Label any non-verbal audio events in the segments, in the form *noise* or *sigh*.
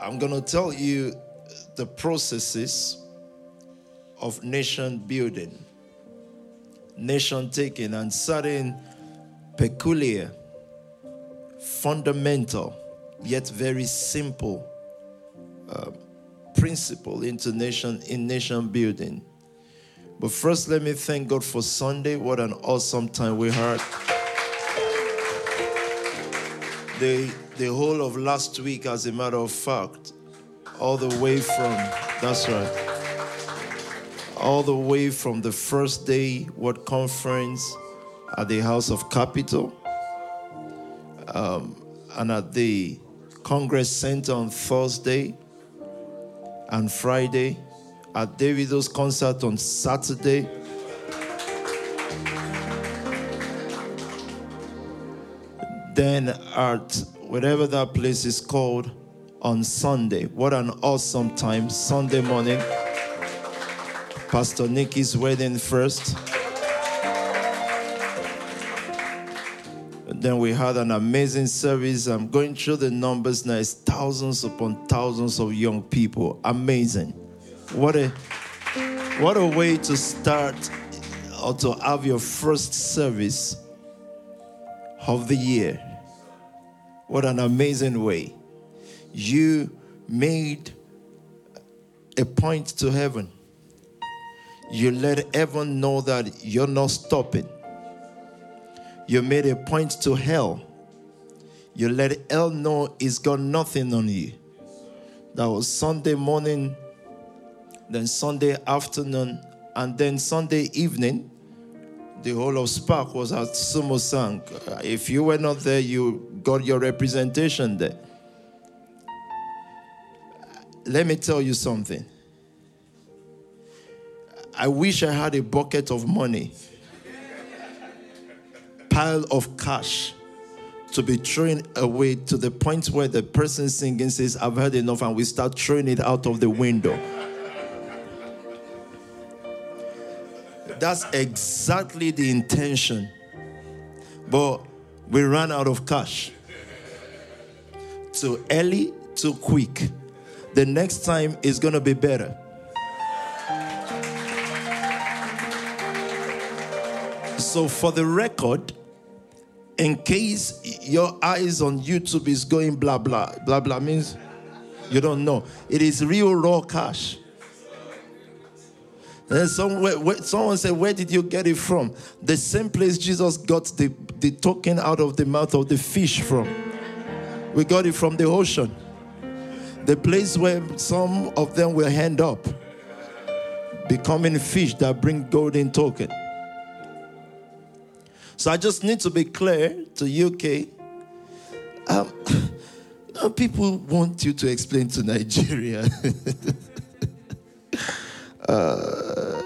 I'm going to tell you the processes of nation building, nation taking, and certain peculiar, fundamental, yet very simple uh, principle into nation in nation building. But first, let me thank God for Sunday. What an awesome time we had. The, the whole of last week, as a matter of fact, all the way from, that's right, all the way from the first day, what conference at the House of Capitol, um, and at the Congress Center on Thursday and Friday, at Davido's concert on Saturday. Then at whatever that place is called on Sunday. What an awesome time. Sunday morning. Pastor Nikki's wedding first. then we had an amazing service. I'm going through the numbers now. It's thousands upon thousands of young people. Amazing. What a what a way to start or to have your first service of the year. What an amazing way. You made a point to heaven. You let heaven know that you're not stopping. You made a point to hell. You let hell know it's got nothing on you. That was Sunday morning, then Sunday afternoon, and then Sunday evening. The whole of Spark was at Sumo Sang. If you were not there, you got your representation there. Let me tell you something. I wish I had a bucket of money pile of cash to be thrown away to the point where the person singing says, I've heard enough, and we start throwing it out of the window. That's exactly the intention. But we ran out of cash. Too early, too quick. The next time is going to be better. So, for the record, in case your eyes on YouTube is going blah blah blah blah means you don't know. It is real raw cash. And somewhere, someone said, Where did you get it from? The same place Jesus got the, the token out of the mouth of the fish from. We got it from the ocean. The place where some of them will end up becoming fish that bring golden token. So I just need to be clear to UK. Um, *laughs* people want you to explain to Nigeria. *laughs* uh,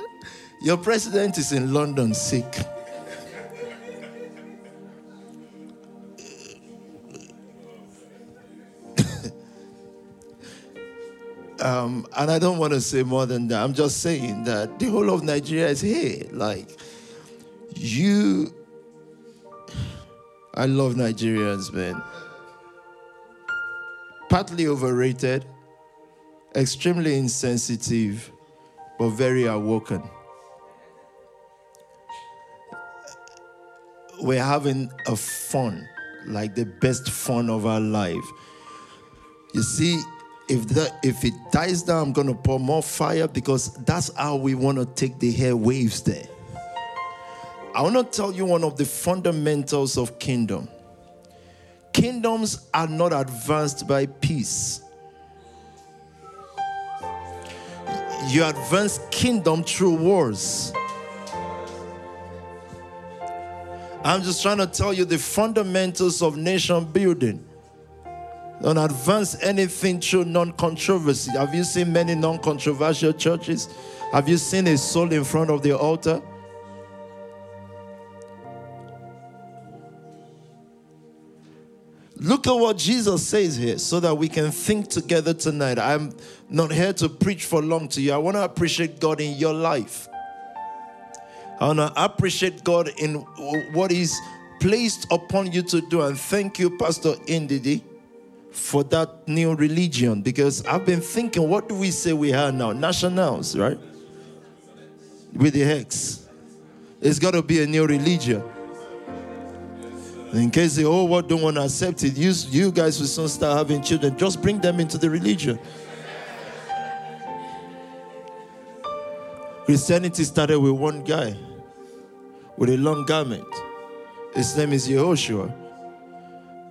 your president is in London sick. Um, and I don't want to say more than that. I'm just saying that the whole of Nigeria is here. Like, you I love Nigerians, man. Partly overrated, extremely insensitive, but very awoken. We're having a fun, like the best fun of our life. You see, if if it dies down, I'm gonna pour more fire because that's how we want to take the hair waves there. I want to tell you one of the fundamentals of kingdom. Kingdoms are not advanced by peace. You advance kingdom through wars. I'm just trying to tell you the fundamentals of nation building. Don't advance anything through non controversy. Have you seen many non controversial churches? Have you seen a soul in front of the altar? Look at what Jesus says here so that we can think together tonight. I'm not here to preach for long to you. I want to appreciate God in your life. I want to appreciate God in what He's placed upon you to do. And thank you, Pastor Indidi, for that new religion because I've been thinking, what do we say we are now? Nationals, right? With the hex. It's got to be a new religion. In case the oh, whole world don't want to accept it, you, you guys will soon start having children. Just bring them into the religion. Christianity started with one guy with a long garment. His name is Yehoshua.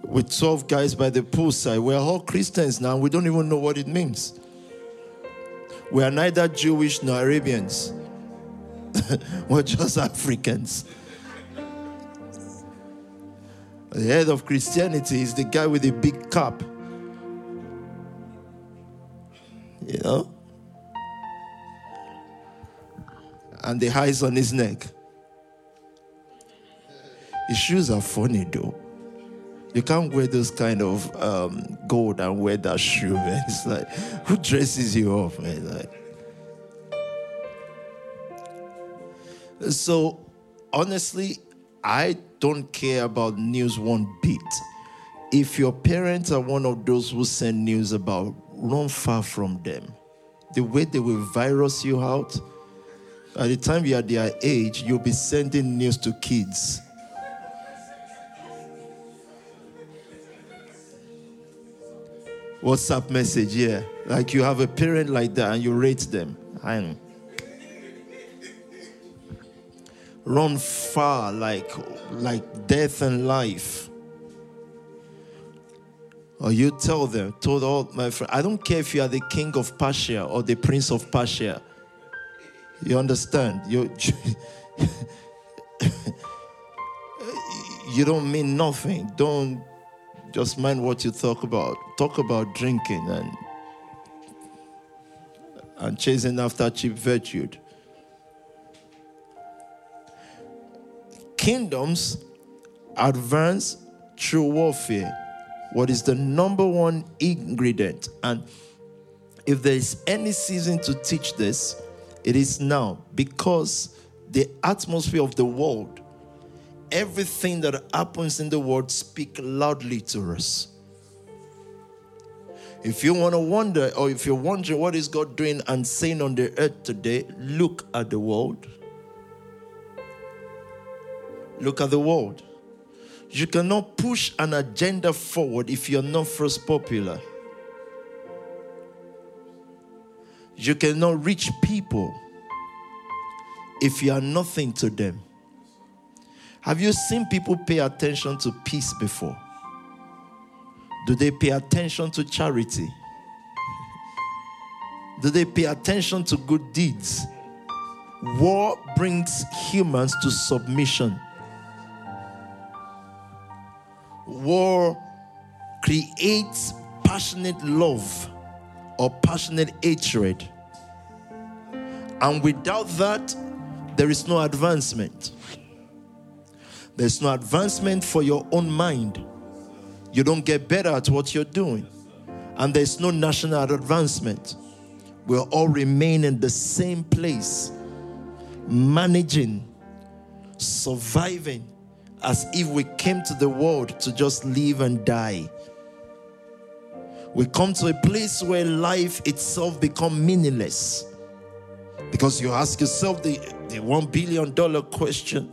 With 12 guys by the poolside. We're all Christians now. We don't even know what it means. We are neither Jewish nor Arabians. *laughs* We're just Africans. The head of Christianity is the guy with the big cap. You know? And the eyes on his neck. His shoes are funny though. You can't wear those kind of um, gold and wear that shoe, man. *laughs* It's like, who dresses you up, man? Like, so, honestly, I don't care about news one bit. If your parents are one of those who send news about, run far from them. The way they will virus you out, by the time you are their age, you'll be sending news to kids. WhatsApp message, yeah. Like you have a parent like that and you rate them. Know. run far like like death and life or you tell them told all my friends, i don't care if you are the king of persia or the prince of persia you understand you *laughs* you don't mean nothing don't just mind what you talk about talk about drinking and and chasing after cheap virtue kingdoms advance through warfare. What is the number one ingredient? And if there is any season to teach this, it is now because the atmosphere of the world, everything that happens in the world, speak loudly to us. If you want to wonder, or if you're wondering what is God doing and saying on the earth today, look at the world. Look at the world. You cannot push an agenda forward if you're not first popular. You cannot reach people if you are nothing to them. Have you seen people pay attention to peace before? Do they pay attention to charity? Do they pay attention to good deeds? War brings humans to submission. war creates passionate love or passionate hatred. And without that, there is no advancement. There's no advancement for your own mind. You don't get better at what you're doing. And there's no national advancement. We'll all remain in the same place, managing, surviving, as if we came to the world to just live and die. We come to a place where life itself become meaningless. Because you ask yourself the, the one billion dollar question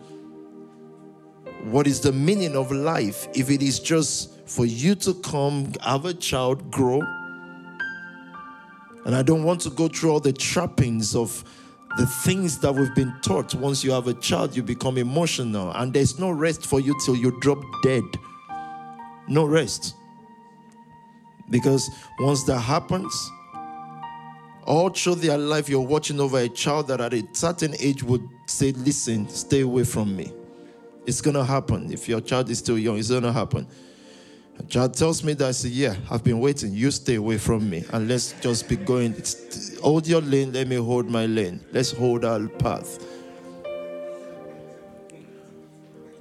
what is the meaning of life if it is just for you to come, have a child, grow? And I don't want to go through all the trappings of the things that we've been taught. Once you have a child you become emotional and there's no rest for you till you drop dead. No rest. Because once that happens all through their life you're watching over a child that at a certain age would say listen stay away from me it's gonna happen if your child is still young it's gonna happen A child tells me that I say, Yeah, I've been waiting. You stay away from me and let's just be going. It's, hold your lane, let me hold my lane. Let's hold our path.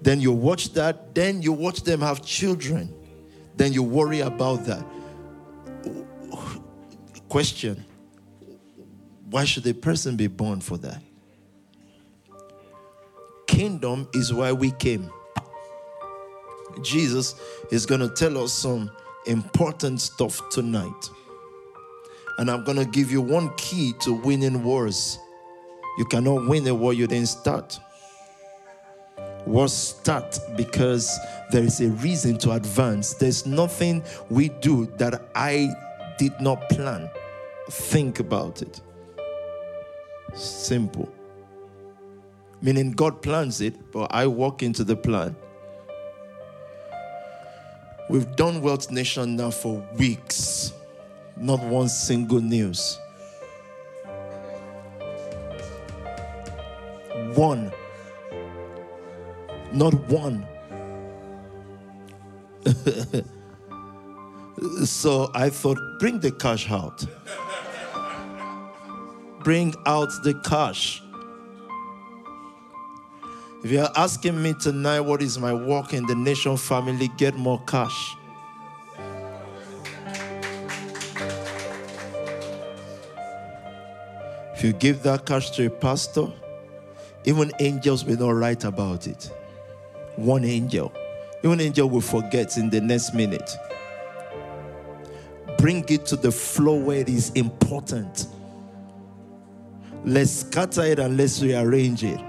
Then you watch that, then you watch them have children. Then you worry about that. Question Why should a person be born for that? Kingdom is why we came. Jesus is going to tell us some important stuff tonight. And I'm going to give you one key to winning wars. You cannot win a war you didn't start. Wars start because there is a reason to advance. There's nothing we do that I did not plan. Think about it. Simple. Meaning God plans it, but I walk into the plan. We've done Wealth Nation now for weeks, not one single news. One. Not one. *laughs* so I thought, bring the cash out. bring out the cash. If you're asking me tonight, what is my work in the nation family? Get more cash. If you give that cash to a pastor, even angels will not write about it. One angel. Even angel will forget in the next minute. Bring it to the floor where it is important. Let's scatter it and let's rearrange it.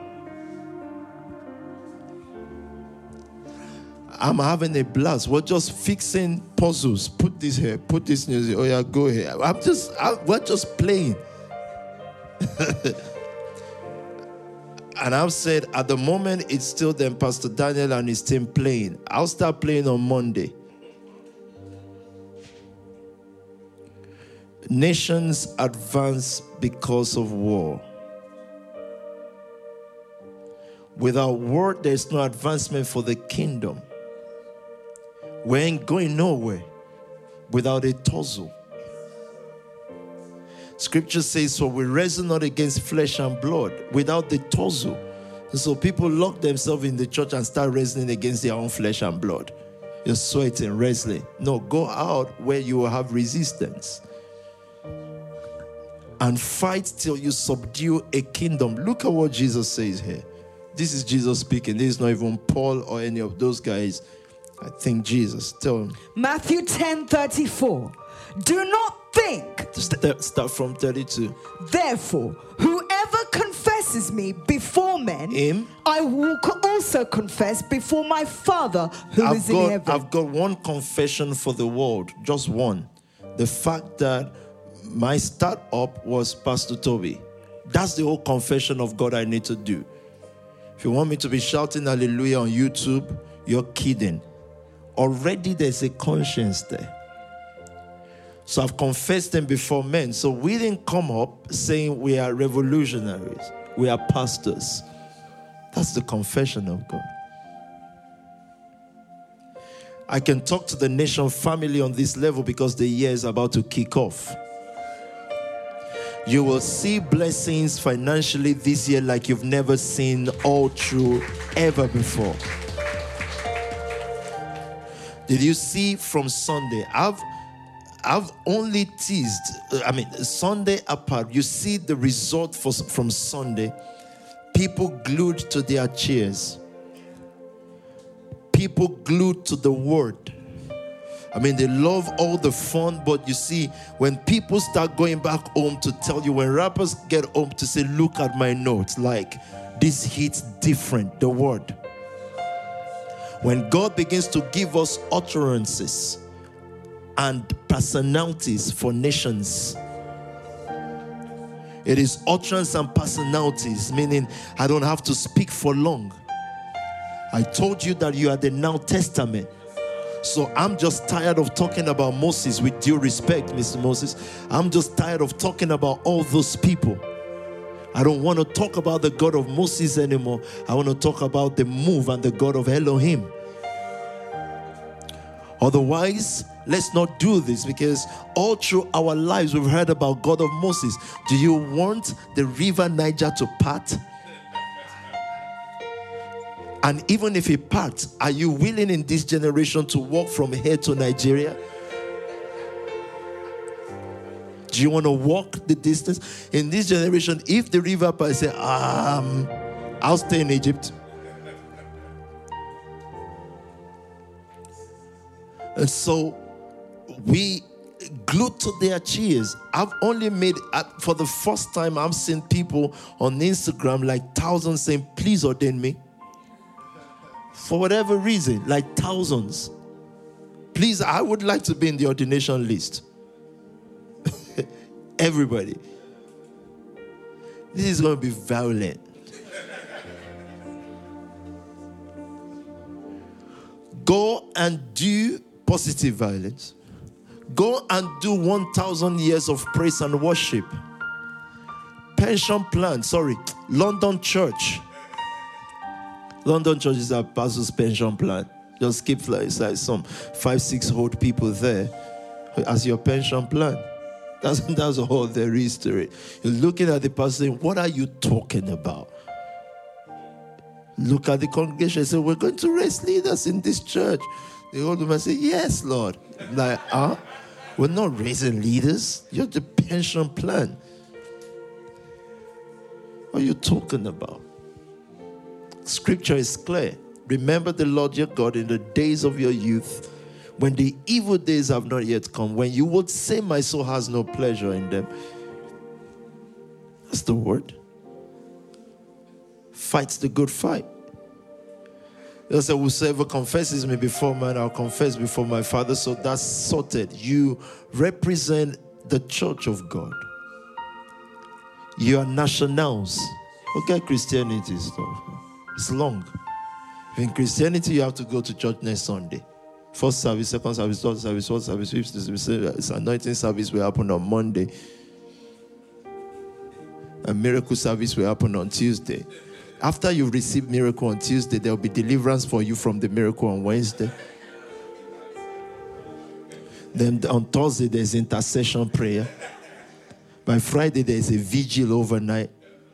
I'm having a blast. We're just fixing puzzles. Put this here, put this music. Oh yeah, go here. I'm just, I, we're just playing. *laughs* and I've said at the moment it's still them, Pastor Daniel and his team playing. I'll start playing on Monday. Nations advance because of war. Without war, there's no advancement for the kingdom. We ain't going nowhere without a tussle. Scripture says, For we wrestle not against flesh and blood without the tussle. And so people lock themselves in the church and start wrestling against their own flesh and blood. You're sweating, wrestling. No, go out where you will have resistance and fight till you subdue a kingdom. Look at what Jesus says here. This is Jesus speaking. This is not even Paul or any of those guys. I think Jesus. Tell him. Matthew 10 34. Do not think. Start, uh, start from 32. Therefore, whoever confesses me before men, Him? I will also confess before my Father who is I've in got, heaven. I've got one confession for the world, just one. The fact that my startup was Pastor Toby. That's the whole confession of God I need to do. If you want me to be shouting hallelujah on YouTube, you're kidding. Already there's a conscience there. So I've confessed them before men. So we didn't come up saying we are revolutionaries, we are pastors. That's the confession of God. I can talk to the nation family on this level because the year is about to kick off. You will see blessings financially this year like you've never seen all through ever before. Did you see from Sunday? I've I've only teased, uh, I mean, Sunday apart, you see the result for, from Sunday. People glued to their chairs, people glued to the word. I mean, they love all the fun, but you see, when people start going back home to tell you, when rappers get home to say, Look at my notes, like this hits different, the word. When God begins to give us utterances, and personalities for nations. It is utterance and personalities, meaning I don't have to speak for long. I told you that you are the Now Testament. So I'm just tired of talking about Moses with due respect, Mr. Moses. I'm just tired of talking about all those people. I don't want to talk about the God of Moses anymore. I want to talk about the move and the God of Elohim. Otherwise, let's not do this because all through our lives we've heard about God of Moses. Do you want the river Niger to part? And even if it parts, are you willing in this generation to walk from here to Nigeria? Do you want to walk the distance? In this generation, if the river parts, say, um, I'll stay in Egypt. And so We glued to their chairs. I've only made, uh, for the first time, I've seen people on Instagram like thousands saying, please ordain me. For whatever reason, like thousands. Please, I would like to be in the ordination list. Everybody. This is going to be violent. Go and do positive violence. Go and do 1,000 years of praise and worship. Pension plan, sorry, London Church. London Church is a pastor's pension plan. Just keep like, like some five, six old people there as your pension plan. That's, *laughs* that's all there is to it. You're looking at the pastor saying, What are you talking about? Look at the congregation and say, We're going to raise leaders in this church. The old woman say, Yes, Lord. Like, huh? We're not raising leaders. You're the pension plan. What are you talking about? Scripture is clear. Remember the Lord your God in the days of your youth, when the evil days have not yet come, when you would say, My soul has no pleasure in them. That's the word. Fights the good fight. He said, Whosoever confesses me before man, I'll confess before my Father. So that's sorted. You represent the church of God. You are nationals. Okay, Christianity stuff. It's long. In Christianity, you have to go to church next Sunday. First service, second service, third service, fourth service, fifth service. It's anointing service will happen on Monday. A miracle service will happen on Tuesday. After you receive miracle on Tuesday, there will be deliverance for you from the miracle on Wednesday. Then on Thursday, there's intercession prayer. By Friday, there's a vigil overnight.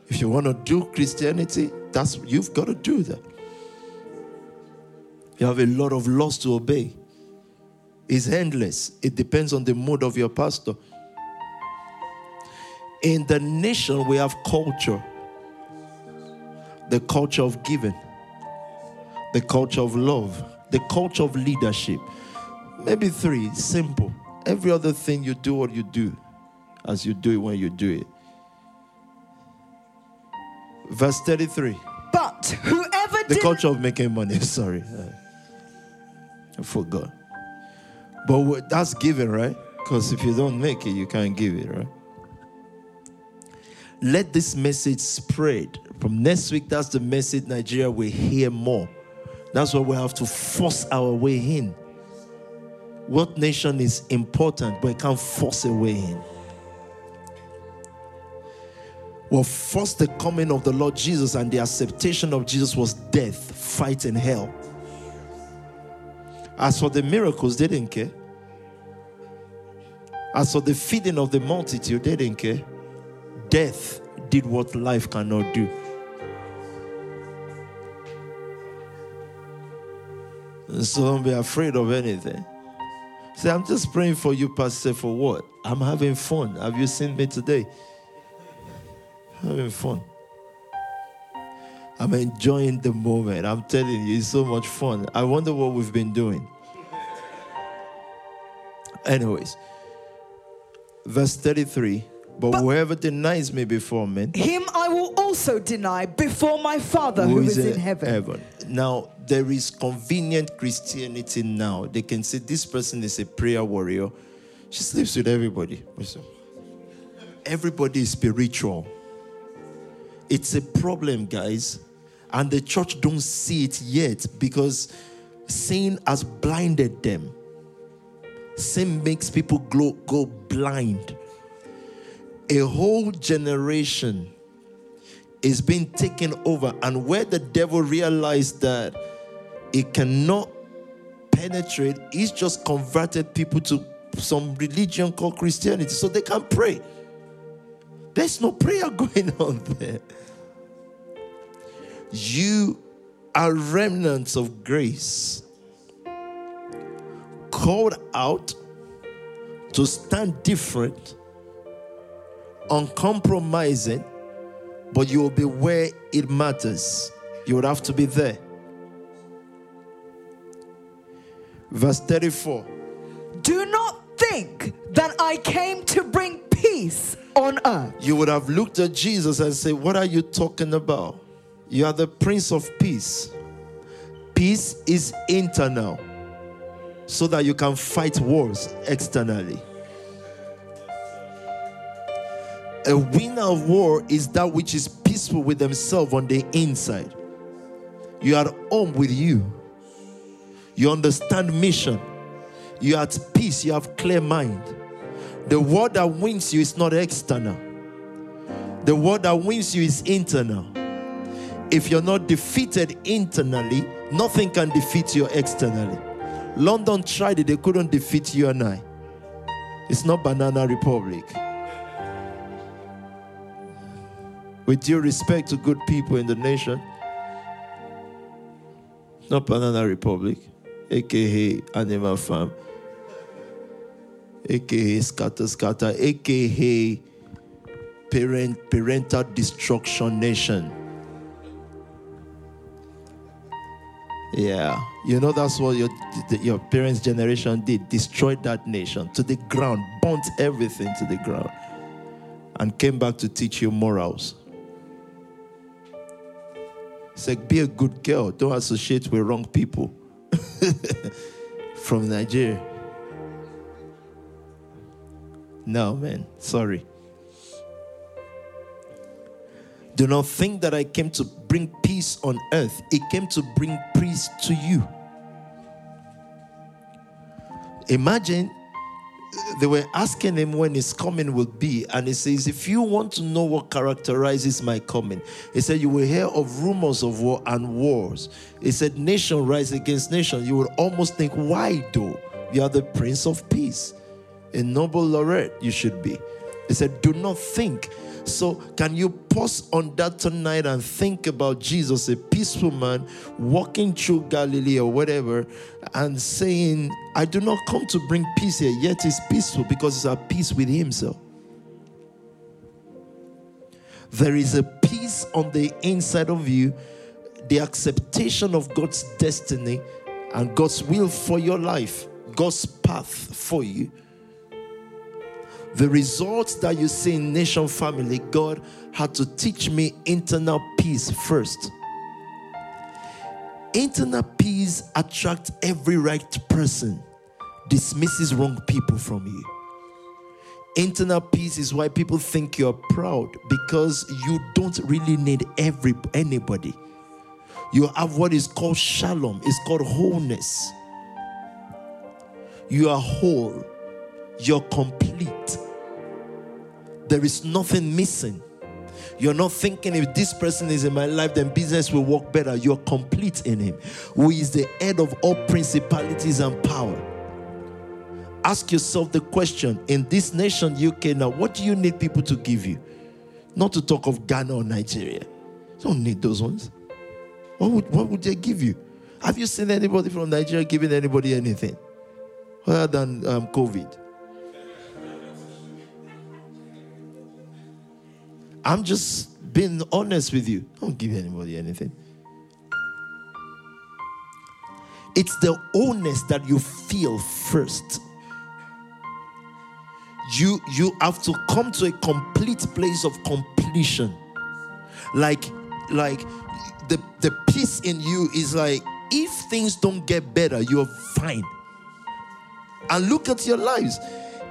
If you want to do Christianity, that's you've got to do that. You have a lot of laws to obey. It's endless. It depends on the mood of your pastor. In the nation, we have culture the culture of giving, the culture of love, the culture of leadership. Maybe three, simple. Every other thing you do what you do as you do it when you do it. Verse 33. But whoever The did culture of making money, *laughs* sorry. I forgot. But that's giving, right? Because if you don't make it, you can't give it, right? Let this message spread. From next week, that's the message Nigeria will hear more. That's why we have to force our way in. What nation is important, but can't force a way in? Well, first, the coming of the Lord Jesus and the acceptation of Jesus was death, fight in hell. As for the miracles, they didn't care. As for the feeding of the multitude, they didn't care. Death did what life cannot do. So don't be afraid of anything. Say, I'm just praying for you, Pastor. For what? I'm having fun. Have you seen me today? Having fun. I'm enjoying the moment. I'm telling you, it's so much fun. I wonder what we've been doing. Anyways, verse 33 But, whoever denies me before men, him I will also deny before my Father who is in heaven. Now, there is convenient Christianity now. They can say this person is a prayer warrior. She sleeps with everybody. Everybody is spiritual. It's a problem, guys. And the church don't see it yet because sin has blinded them. Sin makes people go, go blind. A whole generation is being taken over, and where the devil realized that it cannot penetrate, he's just converted people to some religion called Christianity so they can pray. There's no prayer *laughs* going on there. You are remnants of grace, called out to stand different, uncompromising, but you will be where it matters. You would have to be there. Verse 34. Do not think that I came to bring peace on earth. You would have looked at Jesus and said, What are you talking about? You are the Prince of Peace. Peace is internal so that you can fight wars externally. A winner of war is that which is peaceful with themselves on the inside. You are home with you. You understand mission. You are at peace. You have clear mind. The word that wins you is not external. The word that wins you is internal. If you're not defeated internally, nothing can defeat you externally. London tried it, they couldn't defeat you and I. It's not Banana Republic. With due respect to good people in the nation, not Banana Republic, aka Animal Farm, aka Scatter Scatter, aka Parent Parental Destruction Nation. Yeah, you know that's what your your parents' generation did: destroyed that nation to the ground, burnt everything to the ground, and came back to teach you morals. It's like be a good girl. Don't associate with wrong people. *laughs* From Nigeria. No, man. Sorry. Do not think that I came to bring peace on earth. It came to bring peace to you. Imagine uh, they were asking him when his coming will be, and he says, If you want to know what characterizes my coming, he said, You will hear of rumors of war and wars. He said, Nation rise against nation. You will almost think, Why though? You are the Prince of Peace. A Nobel laureate you should be. He said, Do not think so, can you pause on that tonight and think about Jesus, a peaceful man, walking through Galilee or whatever, and saying, I do not come to bring peace here, yet he's peaceful because he's at peace with himself. There is a peace on the inside of you, the acceptation of God's destiny and God's will for your life, God's path for you the results that you see in Nation Family, God had to teach me internal peace first. Internal peace attracts every right person, dismisses wrong people from you. Internal peace is why people think you're proud because you don't really need every anybody. You have what is called shalom, it's called wholeness. You are whole, you're complete there is nothing missing. You're not thinking if this person is in my life, then business will work better. You're complete in Him, who is the head of all principalities and power. Ask yourself the question in this nation, UK, now, what do you need people to give you? Not to talk of Ghana or Nigeria. You don't need those ones. What would, what would they give you? Have you seen anybody from Nigeria giving anybody anything other than um, COVID? I'm just being honest with you. Don't give anybody anything. It's the onus that you feel first. You you have to come to a complete place of completion. Like like the the peace in you is like if things don't get better, you're fine. And look at your lives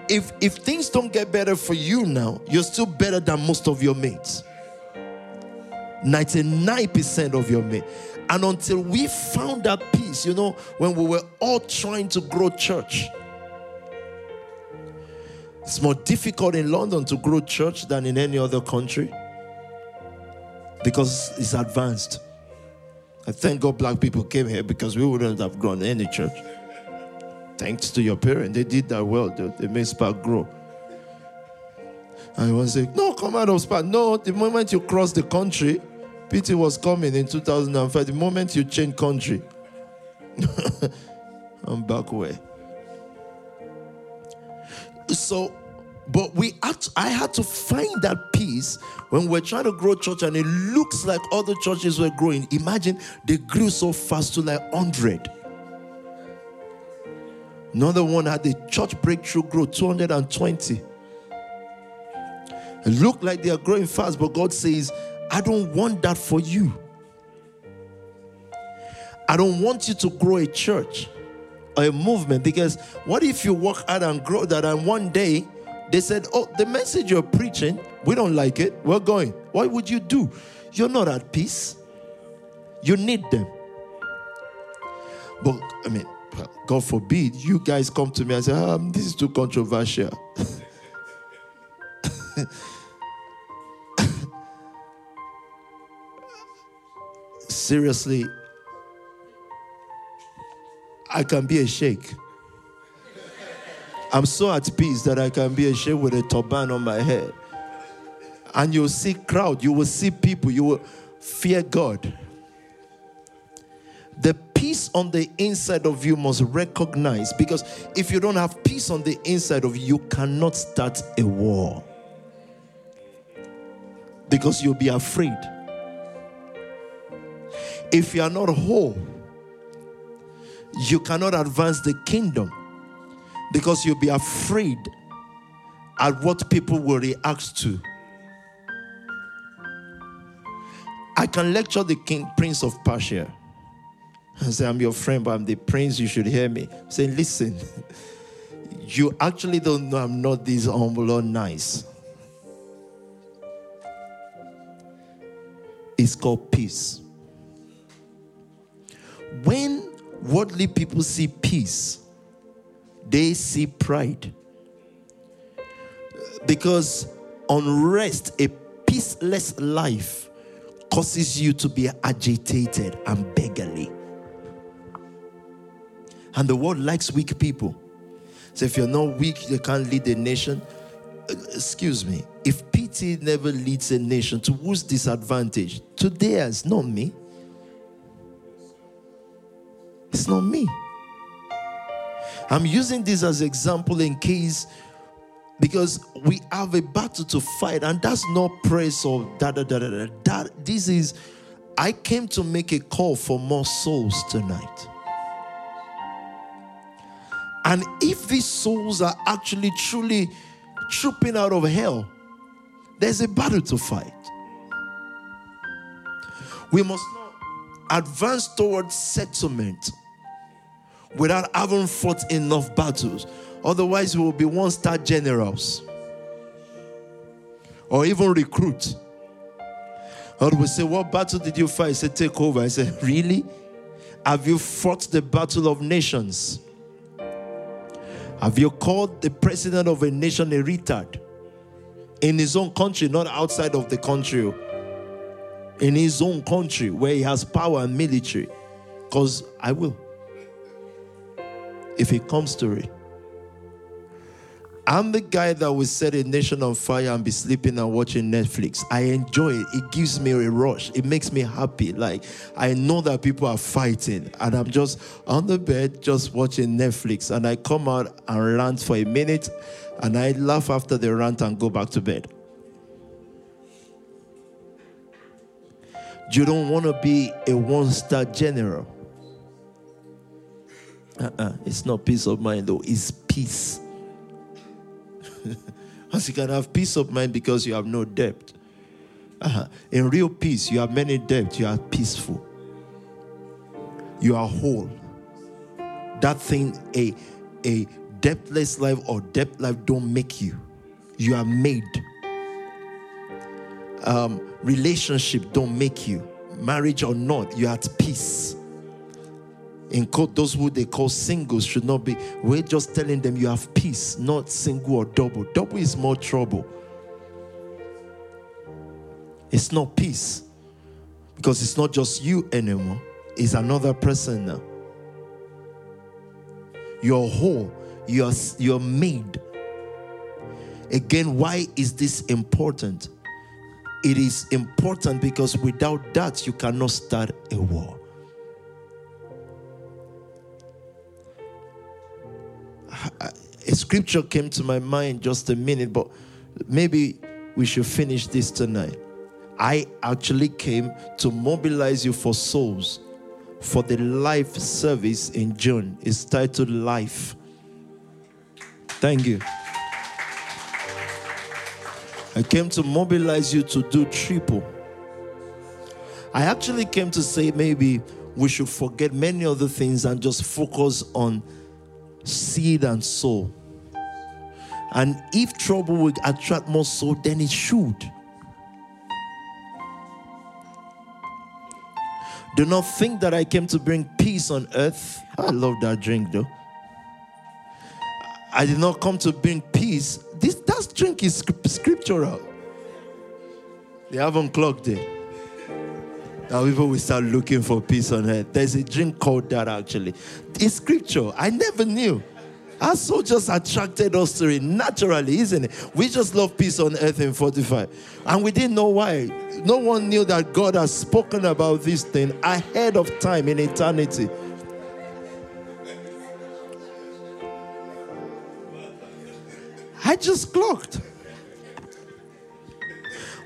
if if things don't get better for you now, you're still better than most of your mates. 99% of your mates. And until we found that peace, you know, when we were all trying to grow church, it's more difficult in London to grow church than in any other country because it's advanced. I thank God black people came here because we wouldn't have grown any church. Thanks to your parents, they did that well. They, they made Spark grow. Want to say, No, come out of Spark. No, the moment you cross the country, PT was coming in 2005. The moment you change country, *laughs* I'm back away. So, but we had to, I had to find that peace when we're trying to grow church and it looks like other churches were growing. Imagine they grew so fast to like 100. Another one had the church breakthrough growth 220. It looked like they are growing fast, but God says, I don't want that for you. I don't want you to grow a church or a movement because what if you work out and grow that and one day they said, Oh, the message you're preaching, we don't like it. We're going. What would you do? You're not at peace. You need them. But I mean, God forbid you guys come to me and say, um, This is too controversial. *laughs* Seriously, I can be a sheikh. I'm so at peace that I can be a sheikh with a turban on my head. And you'll see crowd, you will see people, you will fear God. The peace on the inside of you must recognize because if you don't have peace on the inside of you, you cannot start a war. Because you'll be afraid. If you are not whole, you cannot advance the kingdom because you'll be afraid at what people will react to. I can lecture the king, prince of Persia, and say, I'm your friend, but I'm the prince, you should hear me. Say, listen, *laughs* you actually don't know I'm not this humble or nice. It's called peace. When worldly people see peace, they see pride. Because unrest, a peaceless life, causes you to be agitated and beggarly. And the world likes weak people. So if you're not weak, you can't lead a nation. Uh, excuse me. If pity never leads a nation, to whose disadvantage? To theirs, not me. It's not me. I'm using this as example in case because we have a battle to fight, and that's not praise or da da da da da. That this is I came to make a call for more souls tonight. And if these souls are actually truly trooping out of hell, there's a battle to fight. We must not advance towards settlement without having fought enough battles. Otherwise, we will be one star generals or even recruit. Or we say, What battle did you fight? I said, Take over. I said, Really? Have you fought the battle of nations? Have you called the president of a nation a retard? In his own country, not outside of the country. In his own country where he has power and military. Because I will if it comes to it. I'm the guy that will set a nation on fire and be sleeping and watching Netflix. I enjoy it. It gives me a rush. It makes me happy. Like I know that people are fighting and I'm just on the bed just watching Netflix and I come out and rant for a minute and I laugh after the rant and go back to bed. You don't want to be a one-star general. Uh-uh. It's not peace of mind, though. It's peace. *laughs* As you can have peace of mind because you have no debt. Uh-huh. In real peace, you have many debts. You are peaceful. You are whole. That thing, a a debtless life or debt life, don't make you. You are made. Um, relationship don't make you. Marriage or not, you are at peace in quote, those who they call singles should not be. We're just telling them you have peace, not single or double. Double is more trouble. It's not peace because it's not just you anymore, it's another person now. You're whole, you're, you're made. Again, why is this important? It is important because without that, you cannot start a war. A scripture came to my mind just a minute, but maybe we should finish this tonight. I actually came to mobilize you for souls for the life service in June. It's titled Life. Thank you. I came to mobilize you to do triple. I actually came to say maybe we should forget many other things and just focus on seed and sow. And if trouble will attract more soul, then it should. Do not think that I came to bring peace on earth. I love that drink though. I did not come to bring peace. This that drink is scriptural. They haven't clocked it. Now people will start looking for peace on earth. There's a drink called that actually. It's scripture. I never knew. Our soul just attracted us to it naturally, isn't it? We just love peace on earth in 45. And we didn't know why. No one knew that God has spoken about this thing ahead of time in eternity. I just clocked.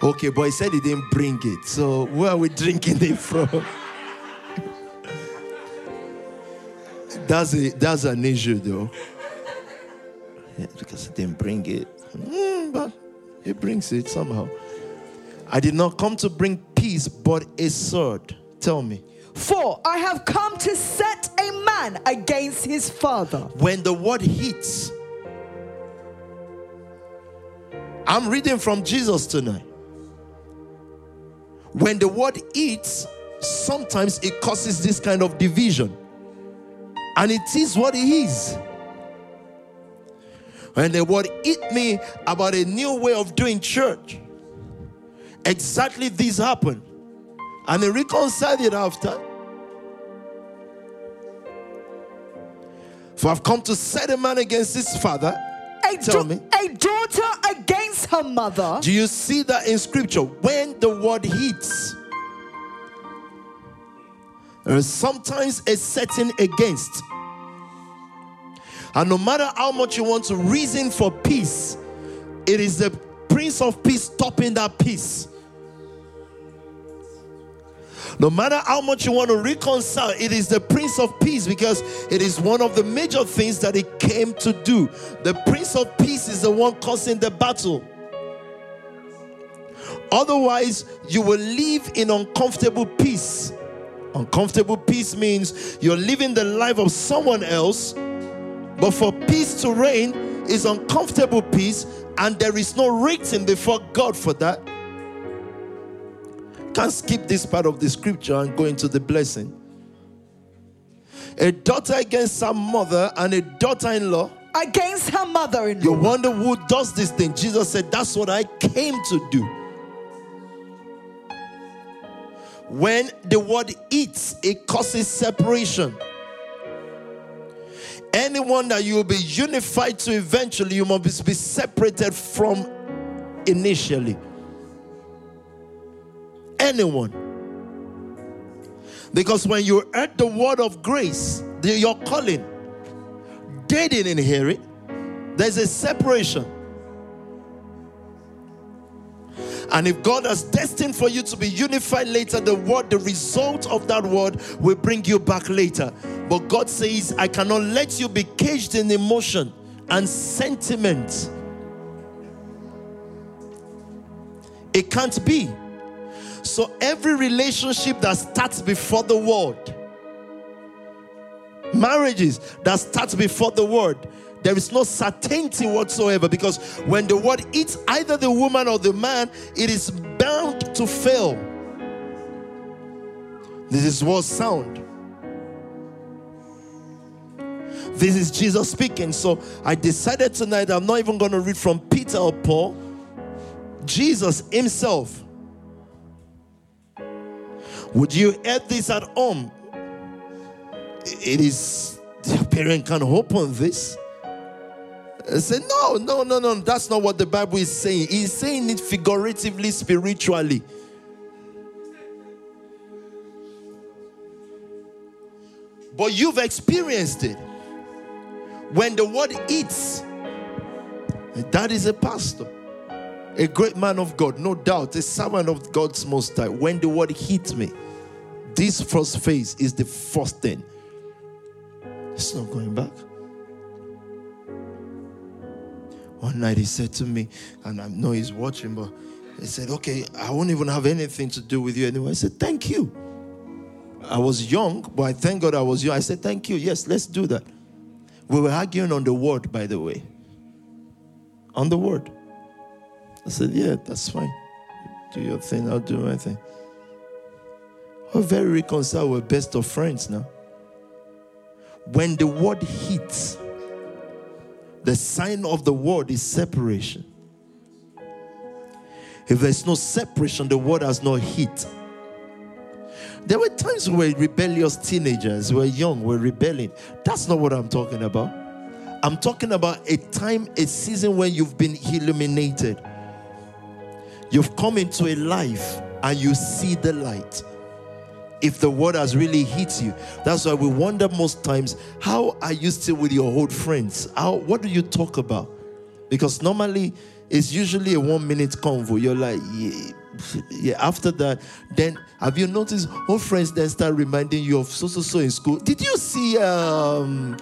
Okay, but he said he didn't bring it. So where are we drinking it from? *laughs* that's a, that's an issue though. Yeah, because he didn't bring it. Mm, but he brings it somehow. I did not come to bring peace, but a sword. Tell me. For I have come to set a man against his father. When the word hits, I'm reading from Jesus tonight. When the word eats, sometimes it causes this kind of division. And it is what it is. When the word hit me about a new way of doing church, exactly this happened. And they reconciled it after. For I've come to set a man against his father a, Tell me. a daughter against her mother. Do you see that in scripture? When the word hits, sometimes a setting against. And no matter how much you want to reason for peace, it is the Prince of Peace stopping that peace. No matter how much you want to reconcile, it is the Prince of Peace because it is one of the major things that he came to do. The Prince of Peace is the one causing the battle. Otherwise, you will live in uncomfortable peace. Uncomfortable peace means you're living the life of someone else, but for peace to reign is uncomfortable peace, and there is no rating before God for that can't skip this part of the scripture and go into the blessing. A daughter against her mother and a daughter in law against her mother in law. You wonder who does this thing. Jesus said, That's what I came to do. When the word eats, it causes separation. Anyone that you will be unified to eventually, you must be separated from initially anyone. Because when you heard the word of grace, your calling, they didn't hear it. There's a separation. And if God has destined for you to be unified later, the word, the result of that word will bring you back later. But God says, I cannot let you be caged in emotion and sentiment. It can't be. So every relationship that starts before the word, marriages that starts before the word, there is no certainty whatsoever because when the word eats either the woman or the man, it is bound to fail. This is what sound. This is Jesus speaking. So I decided tonight I'm not even going to read from Peter or Paul. Jesus himself would you add this at home? It is, the parent can hope on this. Say, no, no, no, no, that's not what the Bible is saying. He's saying it figuratively, spiritually. But you've experienced it. When the word eats, that is a pastor a great man of God, no doubt, a servant of God's Most High. When the word hit me, this first phase is the first thing. It's not going back. One night he said to me, and I know he's watching, but he said, Okay, I won't even have anything to do with you anymore. I said, Thank you. I was young, but I thank God I was young. I said, Thank you. Yes, let's do that. We were arguing on the word, by the way. On the word. I said, Yeah, that's fine. Do your thing, I'll do my thing. We're very reconciled. We're best of friends now. When the word hits, the sign of the word is separation. If there's no separation, the word has no heat. There were times we were rebellious teenagers, we were young, we were rebelling. That's not what I'm talking about. I'm talking about a time, a season when you've been illuminated. You've come into a life and you see the light. If the word has really hit you, that's why we wonder most times how are you still with your old friends? How what do you talk about? Because normally it's usually a one minute convo. You're like, yeah, yeah. After that, then have you noticed old friends then start reminding you of so so so in school? Did you see um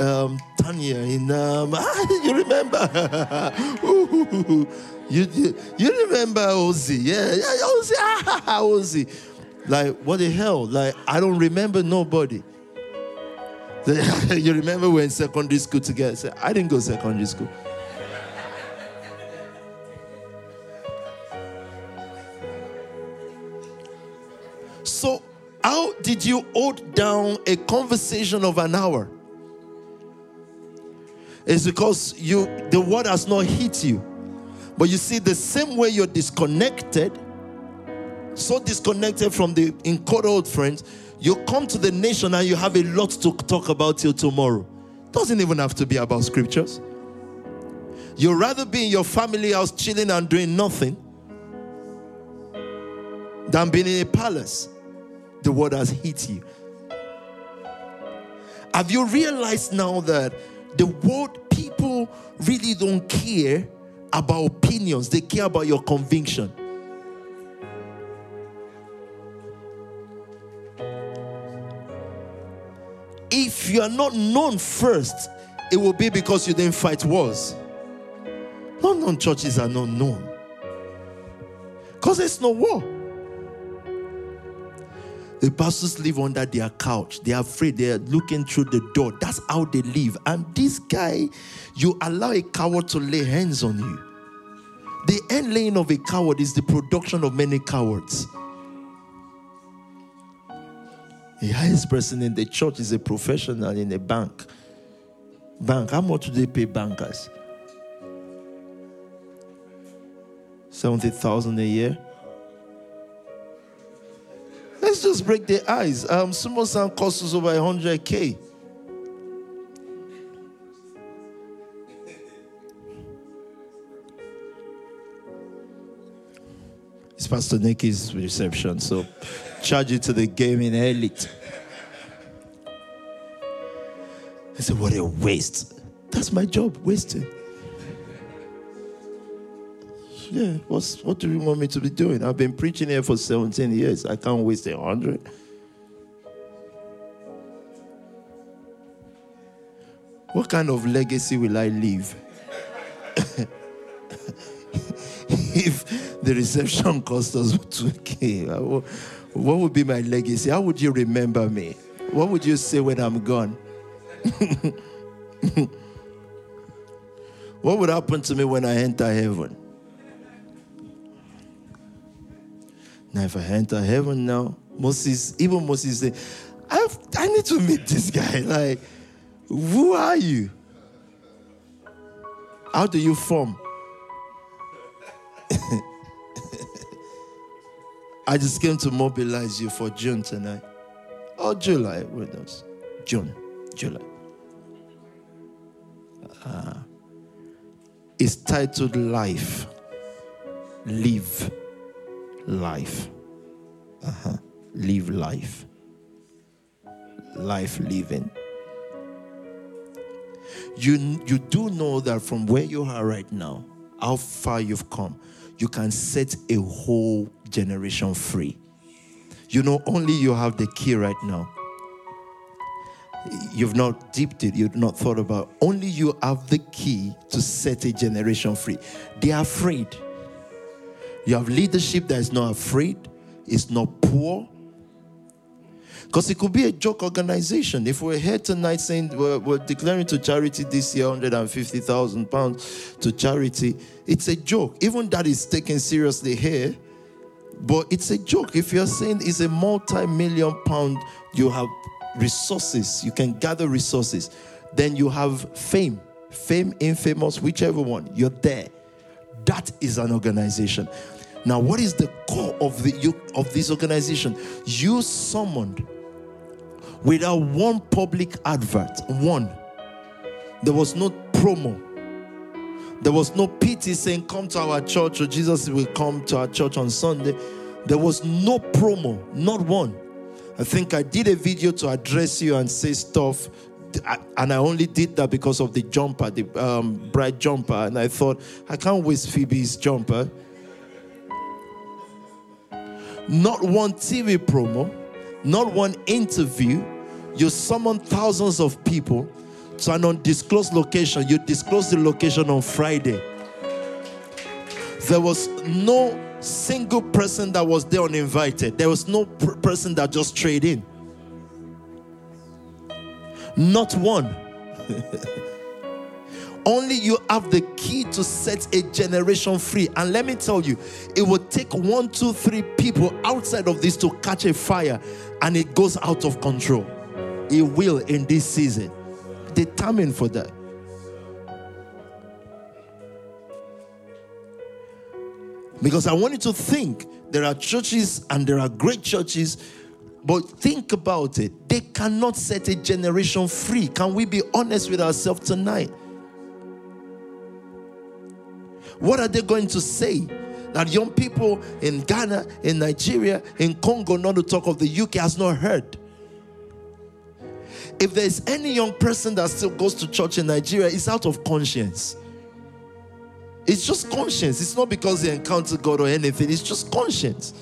um Tanya in um *laughs* you remember? *laughs* you, you you remember Ozzy? Yeah, yeah, Ozzy, *laughs* ah, Ozzy. Like, what the hell? Like, I don't remember nobody. *laughs* you remember we're in secondary school together? I didn't go secondary school. So, how did you hold down a conversation of an hour? It's because you the word has not hit you. But you see, the same way you're disconnected, so disconnected from the in old friends, you come to the nation and you have a lot to talk about till tomorrow. Doesn't even have to be about scriptures. You'd rather be in your family house chilling and doing nothing than being in a palace. The word has hit you. Have you realized now that the world people really don't care about opinions, they care about your conviction? If you are not known first, it will be because you didn't fight wars. Known churches are not known. Because there's no war. The pastors live under their couch. They are afraid. They are looking through the door. That's how they live. And this guy, you allow a coward to lay hands on you. The end laying of a coward is the production of many cowards. The highest person in the church is a professional in a bank. Bank, how much do they pay bankers? 70,000 a year. Let's just break the eyes. Um, Sumosan costs us over 100k. It's Pastor Nikki's reception, so charge it to the gaming elite. I said, What a waste. That's my job, wasting. Yeah, what's, what do you want me to be doing? I've been preaching here for 17 years. I can't waste a hundred. What kind of legacy will I leave? *laughs* if the reception cost us 2K, what would be my legacy? How would you remember me? What would you say when I'm gone? *laughs* what would happen to me when I enter heaven? Now, if I enter heaven now, Moses, even Moses said, I, I need to meet this guy. *laughs* Like, who are you? How do you form? I just came to mobilize you for June tonight. Or July, with us. June, July. Uh, it's titled Life. Live life. Uh-huh. Live life. Life living. You, you do know that from where you are right now, how far you've come, you can set a whole generation free. You know, only you have the key right now. You've not dipped it, you've not thought about. Only you have the key to set a generation free. They are afraid. You have leadership that is not afraid, is not poor. Because it could be a joke organization. If we're here tonight saying we're, we're declaring to charity this year 150,000 pounds to charity, it's a joke. Even that is taken seriously here, but it's a joke. If you're saying it's a multi million pound, you have resources, you can gather resources, then you have fame, fame, infamous, whichever one, you're there. That is an organization. Now, what is the core of the you, of this organization? You summoned without one public advert, one. There was no promo. There was no PT saying, Come to our church, or Jesus will come to our church on Sunday. There was no promo, not one. I think I did a video to address you and say stuff, and I only did that because of the jumper, the um, bright jumper. And I thought, I can't waste Phoebe's jumper. Not one TV promo, not one interview. You summon thousands of people to an undisclosed location. You disclose the location on Friday. There was no single person that was there uninvited. There was no pr- person that just traded in. Not one. *laughs* Only you have the key to set a generation free. And let me tell you, it will take one, two, three people outside of this to catch a fire and it goes out of control. It will in this season. Determined for that. Because I want you to think there are churches and there are great churches, but think about it. They cannot set a generation free. Can we be honest with ourselves tonight? What are they going to say? That young people in Ghana, in Nigeria, in Congo, not to talk of the UK, has not heard. If there's any young person that still goes to church in Nigeria, it's out of conscience. It's just conscience. It's not because they encounter God or anything. It's just conscience.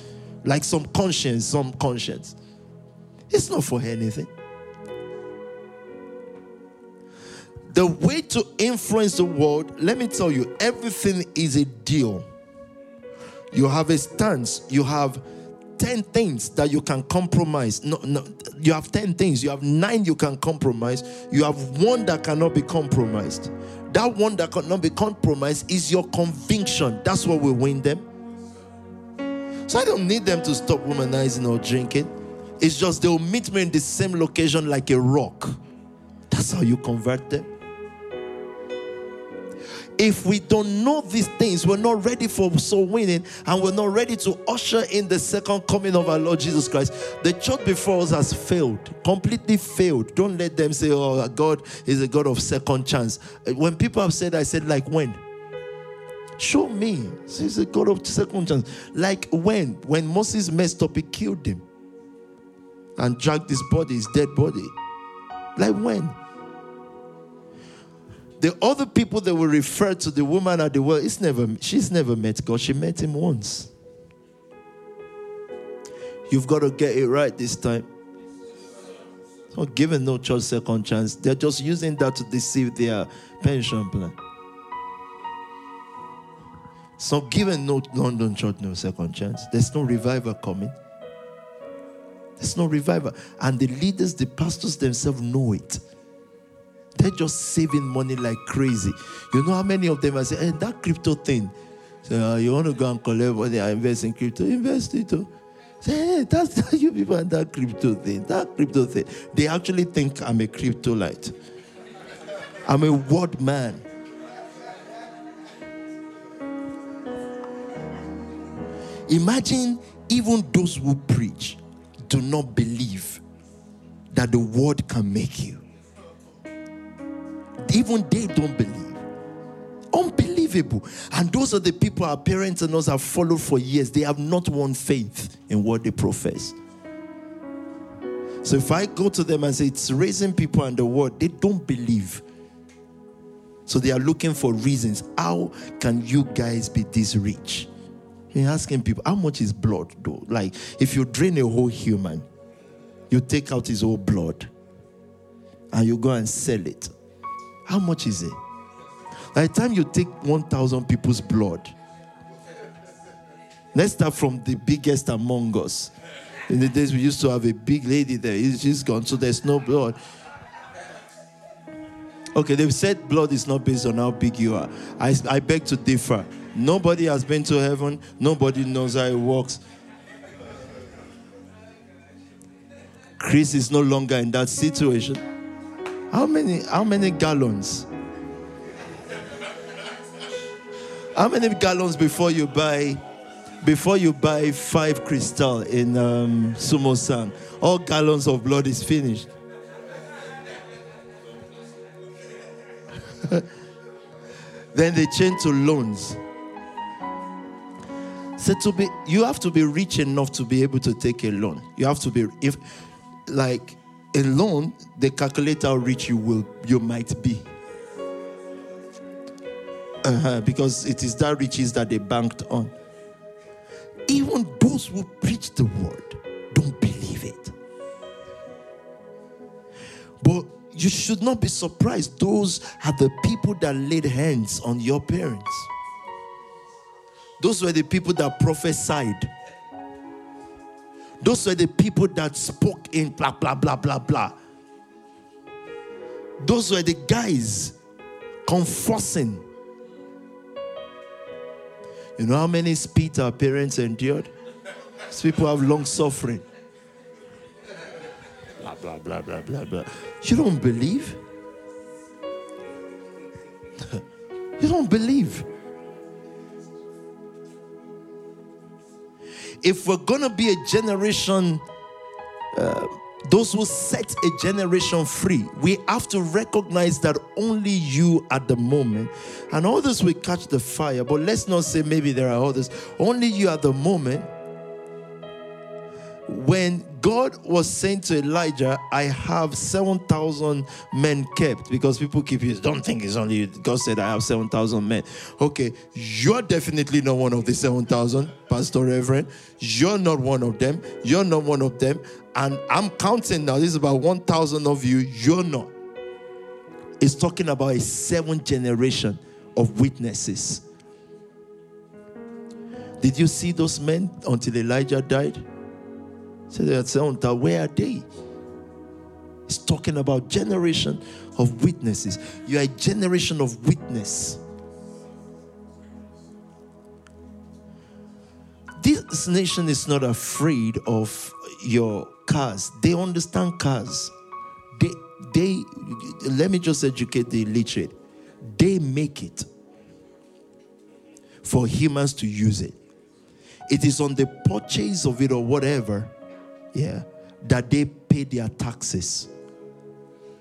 Like some conscience, some conscience. It's not for anything. The way to influence the world, let me tell you, everything is a deal. You have a stance, you have 10 things that you can compromise. No, no, you have 10 things, you have nine you can compromise, you have one that cannot be compromised. That one that cannot be compromised is your conviction. That's what will win them. So I don't need them to stop womanizing or drinking. It's just they'll meet me in the same location like a rock. That's how you convert them. If we don't know these things, we're not ready for soul winning and we're not ready to usher in the second coming of our Lord Jesus Christ. The church before us has failed, completely failed. Don't let them say, Oh, God is a God of second chance. Uh, when people have said, I said, like when? Show me. He's a God of second chance. Like when? When Moses messed up, he killed him and dragged his body, his dead body. Like when? The other people that were referred to the woman at the well, it's never, she's never met God. She met him once. You've got to get it right this time. Not giving no church second chance. They're just using that to deceive their pension plan. So giving no London church no second chance. There's no revival coming. There's no revival. And the leaders, the pastors themselves know it. They're just saving money like crazy. You know how many of them are saying, hey, that crypto thing. So uh, you want to go and collect money invest in crypto? Invest it. Too. Say, hey, that's that *laughs* you people and that crypto thing. That crypto thing. They actually think I'm a crypto light. I'm a word man. Imagine even those who preach do not believe that the word can make you. Even they don't believe. Unbelievable. And those are the people our parents and us have followed for years. They have not won faith in what they profess. So if I go to them and say it's raising people and the word, they don't believe. So they are looking for reasons. How can you guys be this rich? You're asking people, how much is blood though? Like if you drain a whole human, you take out his whole blood. and you go and sell it. How much is it? By the time you take 1,000 people's blood, let's start from the biggest among us. In the days we used to have a big lady there, she's gone, so there's no blood. Okay, they've said blood is not based on how big you are. I, I beg to differ. Nobody has been to heaven, nobody knows how it works. Chris is no longer in that situation. How many how many gallons? How many gallons before you buy before you buy five crystal in um, Sumosan? All gallons of blood is finished. *laughs* then they change to loans. So to be, you have to be rich enough to be able to take a loan. You have to be if, like, a loan. They calculate how rich you will, you might be. Uh-huh, because it is that riches that they banked on. Even those who preach the word don't believe it. But you should not be surprised. Those are the people that laid hands on your parents. Those were the people that prophesied. Those were the people that spoke in blah, blah, blah, blah, blah. Those were the guys confessing. You know how many spit our parents endured? These people have long suffering. Blah, blah, blah, blah, blah, blah. You don't believe? *laughs* you don't believe. If we're going to be a generation, uh, those who set a generation free, we have to recognize that only you at the moment, and others will catch the fire, but let's not say maybe there are others, only you at the moment when God was saying to Elijah, I have 7,000 men kept because people keep you, don't think it's only you. God said, I have 7,000 men. Okay, you're definitely not one of the 7,000, Pastor Reverend. You're not one of them. You're not one of them. And I'm counting now, this is about 1,000 of you. You're not. It's talking about a seventh generation of witnesses. Did you see those men until Elijah died? Saying, where are they? It's talking about generation of witnesses. You are a generation of witness. This nation is not afraid of your cars. They understand cars. They they let me just educate the illiterate. They make it for humans to use it. It is on the purchase of it or whatever yeah, that they pay their taxes.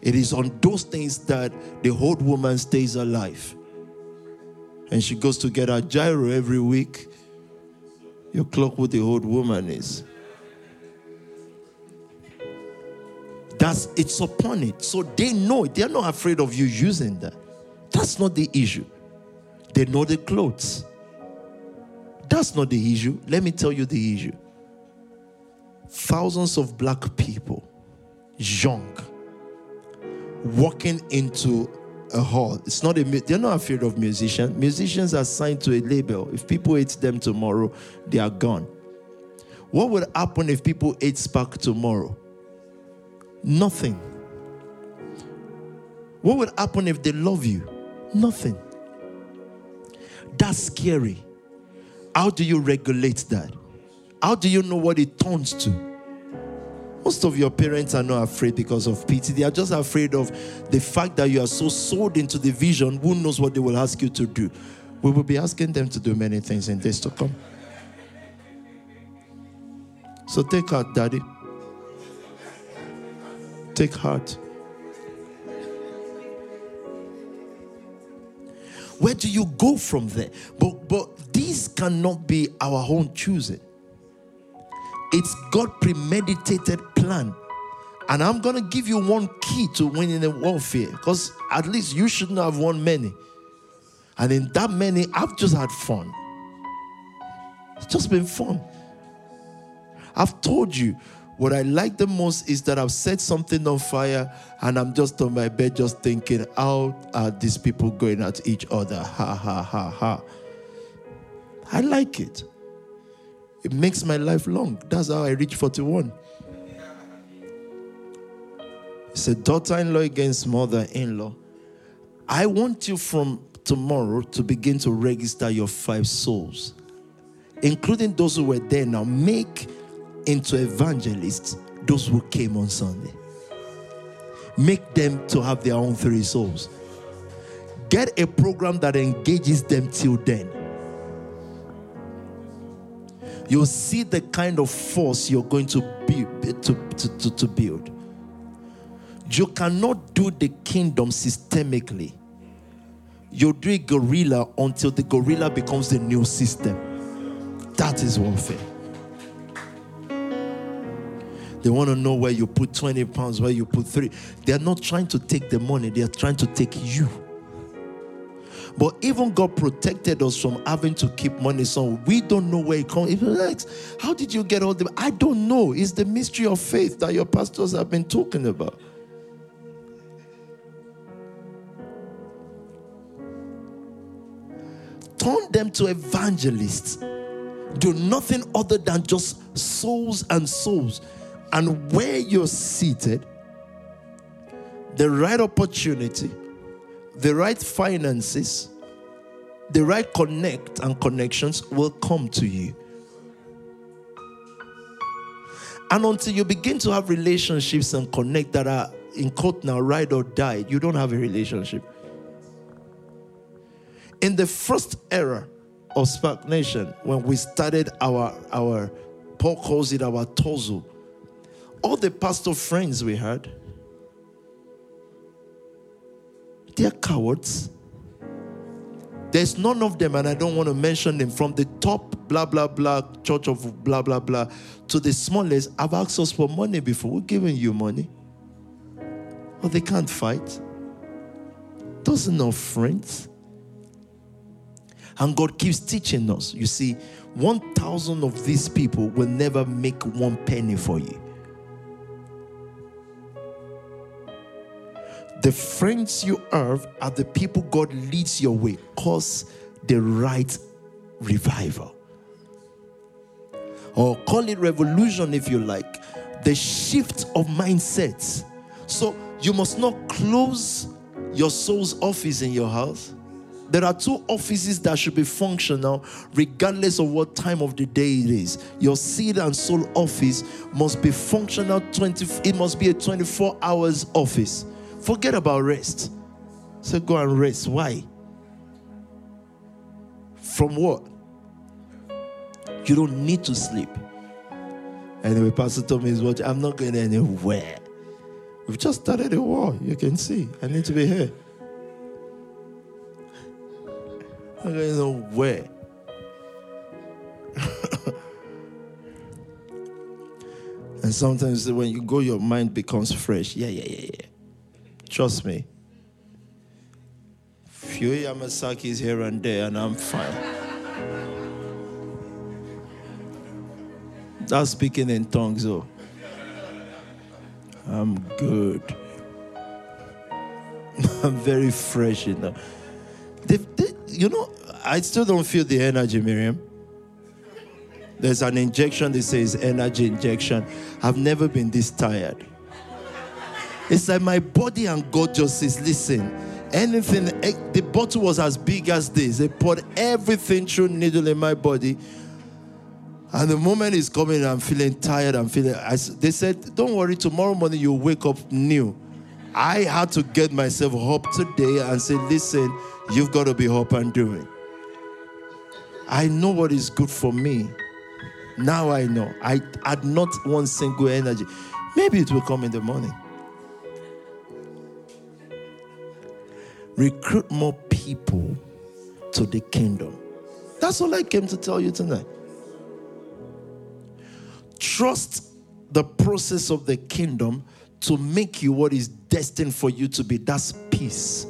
It is on those things that the old woman stays alive. And she goes to get her giro every week. You clock what the old woman is. That's it's upon it. So they know it. They're not afraid of you using that. That's not the issue. They know the clothes. That's not the issue. Let me tell you the issue thousands of black people, young, walking into a hall. It's not a they're not afraid of musicians. Musicians are signed to a label. If people hate them tomorrow, they are gone. What would happen if people ate Spark tomorrow? Nothing. What would happen if they love you? Nothing. That's scary. How do you regulate that? How do you know what it turns to? Most of your parents are not afraid because of pity. They are just afraid of the fact that you are so sold into the vision. Who knows what they will ask you to do? We will be asking them to do many things in days to come. So take heart, Daddy. Take heart. Where do you go from there? But but these cannot be our own choosing. It's God premeditated plan. And I'm going to give you one key to winning a warfare because at least you shouldn't have won many. And in that many, I've just had fun. It's just been fun. I've told you, What I like the most is that I've set something on fire and I'm just on my bed just thinking, how are these people going at each other? Ha ha ha ha. I like it. It makes my life long. That's how I reach 41. It's a daughter in law against mother in law. I want you from tomorrow to begin to register your five souls, including those who were there now. Make into evangelists those who came on Sunday. Make them to have their own three souls. Get a program that engages them till then. You'll see the kind of force you're going to be to, to, to, to build. You cannot do the kingdom systemically. You do it guerrilla until the gorilla becomes the new system. That is warfare. They want to know where you put 20 pounds, where you put three. They are not trying to take the money, they are trying to take you. But even God protected us from having to keep money. So we don't know where it comes. Like, how did you get all the? I don't know. It's the mystery of faith that your pastors have been talking about. turn them to evangelists. Do nothing other than just souls and souls. And where you're seated, the right opportunity, the right finances, the right connect and connections will come to you. And until you begin to have relationships and connect that are in quote now, ride or die, you don't have a relationship. In the first era of Spark Nation, when we started our our Paul calls it our tozo, all the pastor friends we had, they're cowards. There's none of them, and I don't want to mention them, from the top blah blah blah church of blah blah blah to the smallest. I've asked us for money before. We're giving you money. Oh, they can't fight. Doesn't know friends. And God keeps teaching us. You see, 1,000 of these people will never make one penny for you. The friends you have are the people God leads your way, cause the right revival. Or call it revolution if you like. The shift of mindsets. So you must not close your soul's office in your house there are two offices that should be functional regardless of what time of the day it is. Your seed and soul office must be functional 20 it must be a 24 hours office. Forget about rest. So go and rest. Why? From what? You don't need to sleep. Anyway, Pastor Tommy is watching. I'm not going anywhere. We've just started a war. You can see. I need to be here. I don't know where. *laughs* and sometimes when you go, your mind becomes fresh. Yeah, yeah, yeah, yeah. Trust me. Few Yamazaki's here and there, and I'm fine. That's speaking in tongues, though. I'm good. *laughs* I'm very fresh, you know. They, they, you know, I still don't feel the energy, Miriam. There's an injection that says energy injection. I've never been this tired. It's like my body and God just says, listen, anything, eh, the bottle was as big as this. They put everything through needle in my body. And the moment is coming, I'm feeling tired. I'm feeling, I, they said, don't worry, tomorrow morning you'll wake up new. I had to get myself up today and say, listen, you've got to be up and doing. I know what is good for me. Now I know. I had not one single energy. Maybe it will come in the morning. Recruit more people to the kingdom. That's all I came to tell you tonight. Trust the process of the kingdom to make you what is destined for you to be. That's peace.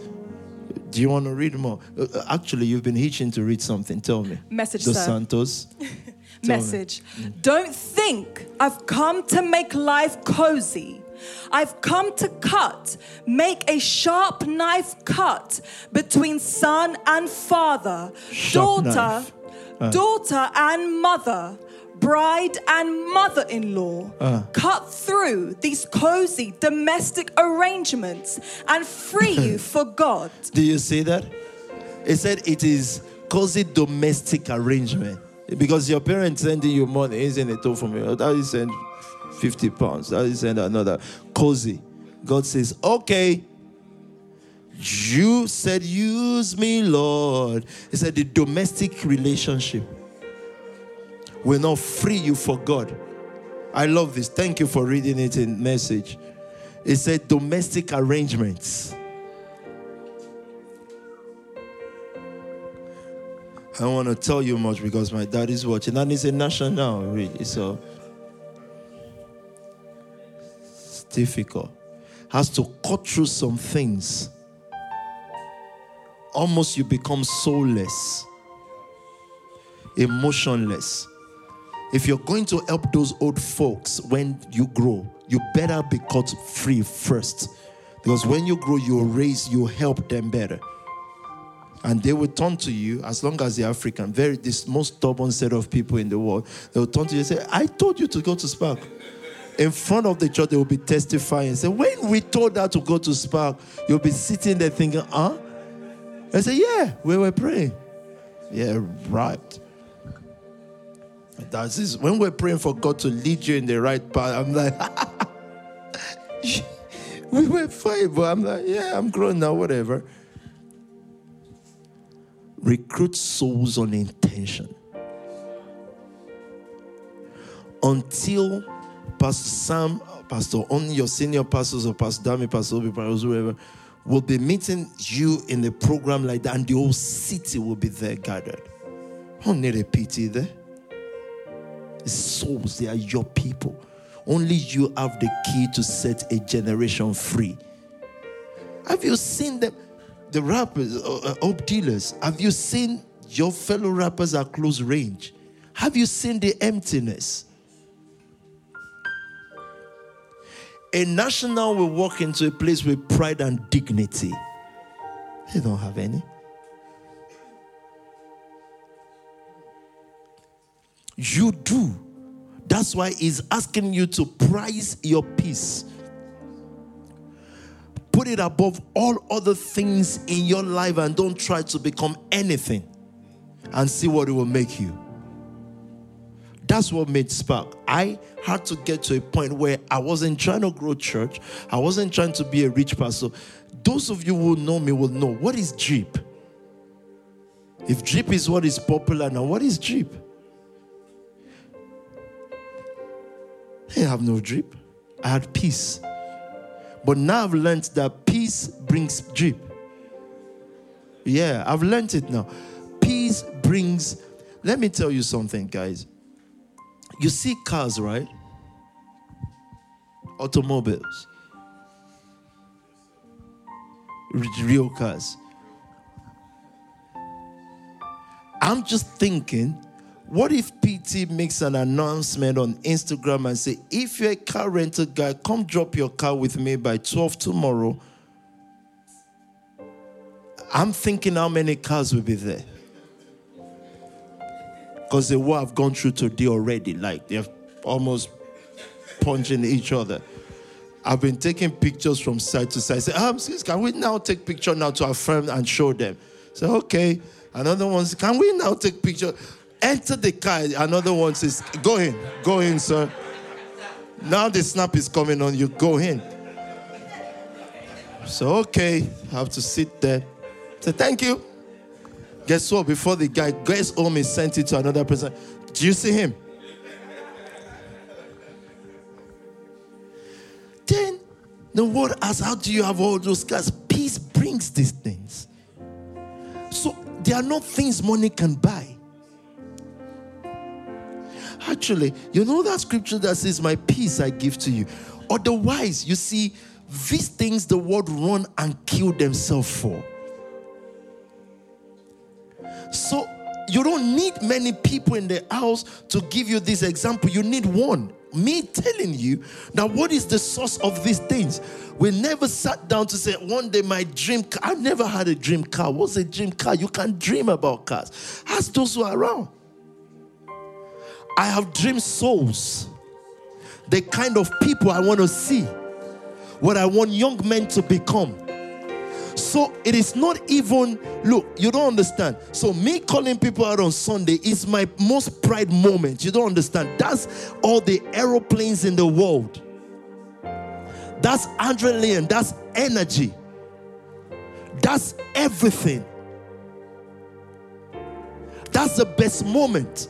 Do you want to read more? Uh, uh, actually, you've been itching to read something. Tell me. Message, Dos sir. Santos. *laughs* Tell me. message. Don't think I've come to make life cozy. I've come to cut, make a sharp knife cut between son and father, Sharp daughter, knife. Uh. daughter and mother, bride and mother in law. Uh. Cut through these cozy domestic arrangements and free you *laughs* for God. Do you see that? It said it is cozy domestic arrangement. Because your parents sending you money, isn't it? All from you. That is send 50 pounds. That is another. Cozy. God says, okay. You said, use me, Lord. He said, the domestic relationship will not free you for God. I love this. Thank you for reading it in message. It said domestic arrangements. I don't want to tell you much because my dad is watching, and it's a national, really. So difficult. Has to cut through some things. Almost you become soulless, emotionless. If you're going to help those old folks when you grow, you better be cut free first. Because when you grow, you'll raise, you help them better and they will turn to you as long as they're African, very this most stubborn set of people in the world. They will turn to you and say, I told you to go to Spark. In front of the church, they will be testifying say, When we told her to go to Spark, you'll be sitting there thinking, huh? I say, Yeah, we were praying. Yeah, right. That's. When we're praying for God to lead you in the right path, I'm like, *laughs* we were fine, but I'm like, yeah, I'm grown now, whatever recruit souls on intention. Until Pastor Sam, Pastor only your senior pastors or Pastor Dami, Pastor Obi, Pastor whoever, will be meeting you in a program like that, and the whole city will be there gathered. Need a pity there. The souls, they are your people. Only you have the key to set a generation free. Have you seen them? the rappers, uh, uh, up dealers, have you seen your fellow rappers at close range? Have you seen the emptiness? A national will walk into a place with pride and dignity. They don't have any. You do. That's why he's asking you to prize your peace put it above all other things in your life and don't try to become anything and see what it will make you. That's what made Spark. I had to get to a point where I wasn't trying to grow church, I wasn't trying to be a rich pastor. Those of you who know me will know what is Jeep. If Jeep is what is popular now, what is Jeep? I have no Jeep. I had peace. But now I've learned that peace brings drip. Yeah, I've learned it now. Peace brings, let me tell you something, guys. You see cars, right? Automobiles. Real cars. I'm just thinking what if PT makes an announcement on Instagram and say, if you're a car rental guy, come drop your car with me by 12 tomorrow. I'm thinking how many cars will be there. Because they will have gone through today already. Like they're almost punching each other. I've been taking pictures from side to side. I Say, um, sis, can we now take picture now to affirm and show them? Say, okay. Another one says, can we now take picture? Enter the car. Another one says, Go in, go in, sir. Now the snap is coming on you, go in. So, okay, I have to sit there. Say, Thank you. Guess what? Before the guy gets home, he sent it to another person. Do you see him? Then the world asks, How do you have all those cars? Peace brings these things. So, there are not things money can buy. Actually, you know that scripture that says, My peace I give to you. Otherwise, you see, these things the world run and kill themselves for. So you don't need many people in the house to give you this example. You need one. Me telling you that what is the source of these things? We never sat down to say, one day my dream car. I never had a dream car. What's a dream car? You can't dream about cars. Ask those who are around. I have dream souls. The kind of people I want to see. What I want young men to become. So it is not even, look, you don't understand. So me calling people out on Sunday is my most pride moment. You don't understand. That's all the aeroplanes in the world. That's adrenaline. That's energy. That's everything. That's the best moment.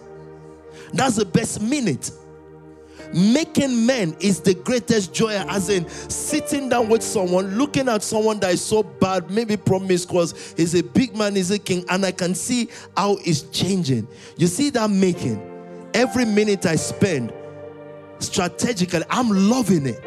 That's the best minute. Making men is the greatest joy, as in sitting down with someone, looking at someone that is so bad, maybe promiscuous, he's a big man, he's a king, and I can see how it's changing. You see that making? Every minute I spend strategically, I'm loving it.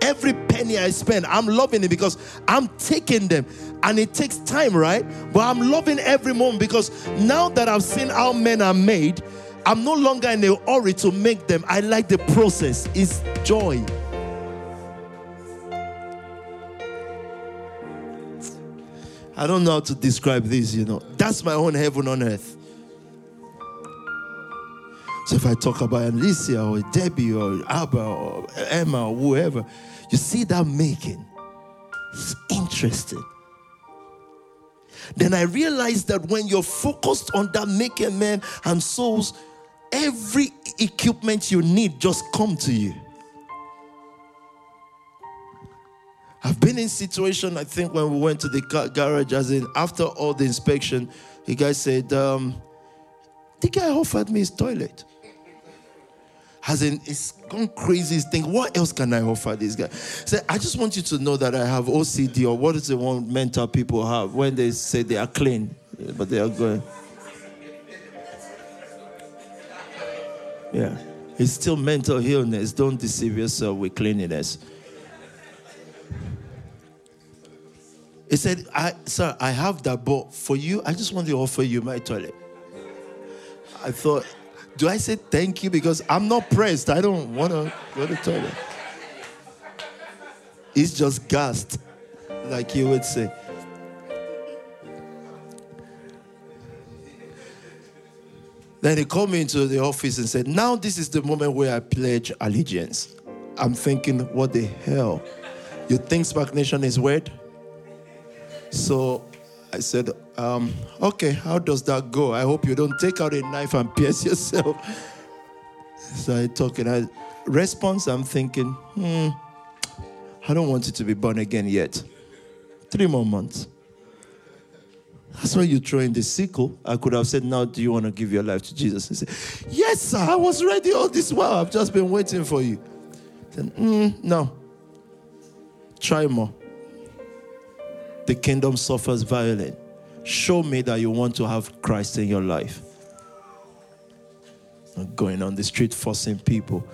Every penny I spend, I'm loving it because I'm taking them. And it takes time, right? But I'm loving every moment because now that I've seen how men are made, I'm no longer in a hurry to make them. I like the process, it's joy. I don't know how to describe this, you know. That's my own heaven on earth. So if I talk about Alicia or Debbie or Abba or Emma or whoever, you see that making. It's interesting. Then I realized that when you're focused on that making men and souls, every equipment you need just come to you. I've been in situation, I think, when we went to the garage, as in after all the inspection, the guy said, um, the guy offered me his toilet. As in, it's gone crazy thing. What else can I offer this guy? Say, I just want you to know that I have OCD or what is the one mental people have when they say they are clean, but they are going. Yeah. It's still mental illness. Don't deceive yourself with cleanliness. He said, I, Sir, I have that, but for you, I just want to offer you my toilet. I thought, Do I say thank you? Because I'm not pressed. I don't want to go to the toilet. It's just gassed, like you would say. Then he called me into the office and said, Now this is the moment where I pledge allegiance. I'm thinking, what the hell? You think SPAC Nation is weird? So I said, um, okay, how does that go? I hope you don't take out a knife and pierce *laughs* yourself. So I talking. I response, I'm thinking, hmm, I don't want you to be born again yet. Three more months. That's why you throw in the sickle. I could have said, Now, do you want to give your life to Jesus? He said, Yes, sir. I was ready all this while. I've just been waiting for you. Then, mm, no. Try more. The kingdom suffers violence. Show me that you want to have Christ in your life. Not going on the street forcing people.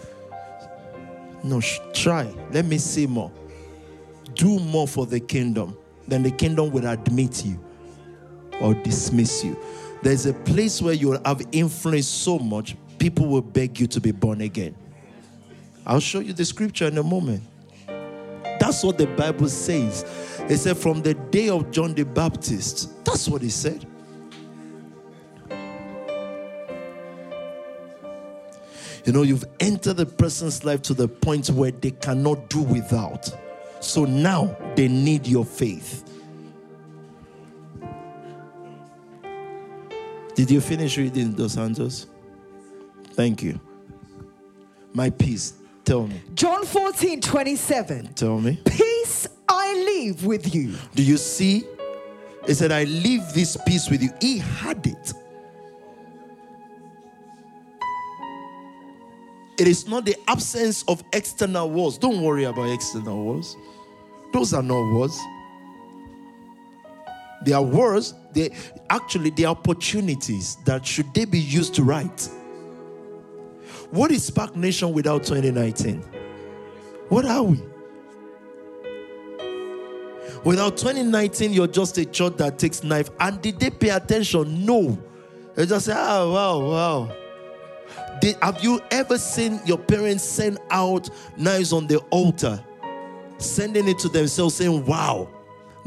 No, try. Let me see more. Do more for the kingdom. Then the kingdom will admit you or dismiss you. There's a place where you'll have influence so much, people will beg you to be born again. I'll show you the scripture in a moment. That's what the Bible says. It said, from the day of John the Baptist. That's what he said. You know, you've entered a person's life to the point where they cannot do without. So now they need your faith. Did you finish reading Dos Santos? Thank you. My peace. Tell me. John 14, 27. Tell me. Peace I leave with you. Do you see? He said, I leave this peace with you. He had it. It is not the absence of external wars. Don't worry about external wars. Those are not wars. They are words, they actually they are opportunities that should they be used to right. What is SPAC Nation without 2019? What are we? Without 2019, you're just a church that takes knife. And did they pay attention? No. They just say, oh, wow, wow. Did, have you ever seen your parents send out knives on the altar, sending it to themselves, saying, wow?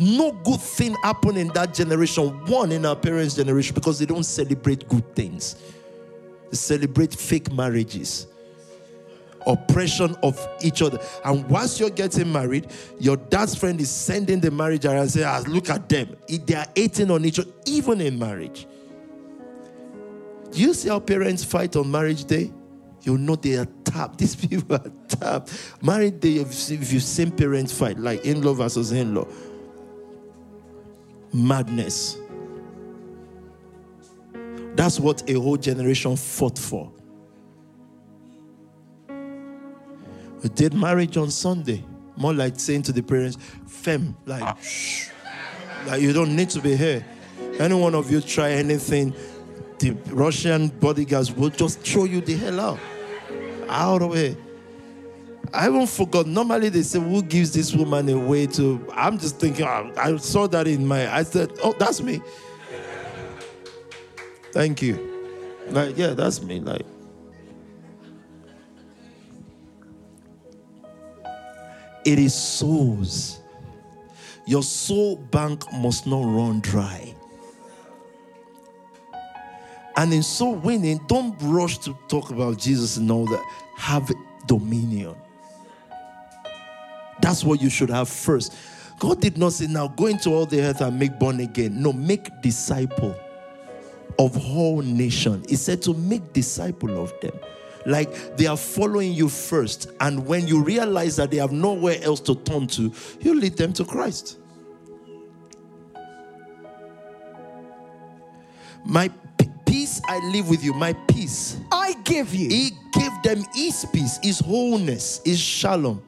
No good thing happened in that generation, one in our parents' generation, because they don't celebrate good things. They celebrate fake marriages oppression of each other. And once you're getting married, your dad's friend is sending the marriage around and saying, ah, look at them. They are hating on each other, even in marriage. Do you see how parents fight on marriage day? You know they are tapped. *laughs* These people are tapped. Marriage day, if you've seen parents fight, like in law versus in law, madness. That's what a whole generation fought for. We did marriage on Sunday. More like saying to the parents, fem, like, ah. shh, like you don't need to be here. Any one of you try anything, the Russian bodyguards will just throw you the hell out. Out of here. I even forgot. Normally they say, Who gives this woman away to? I'm just thinking, I, I saw that in my I said, Oh, that's me. Thank you. Like, yeah, that's me. Like, It is souls. Your soul bank must not run dry. And in soul winning, don't rush to talk about Jesus and all that. Have dominion. That's what you should have first. God did not say, now go into all the earth and make born again. No, make disciple of whole nation. He said to make disciple of them like they are following you first. And when you realize that they have nowhere else to turn to, you lead them to Christ. My peace I live with you, my peace I give you. He gave them his peace, his wholeness, his shalom.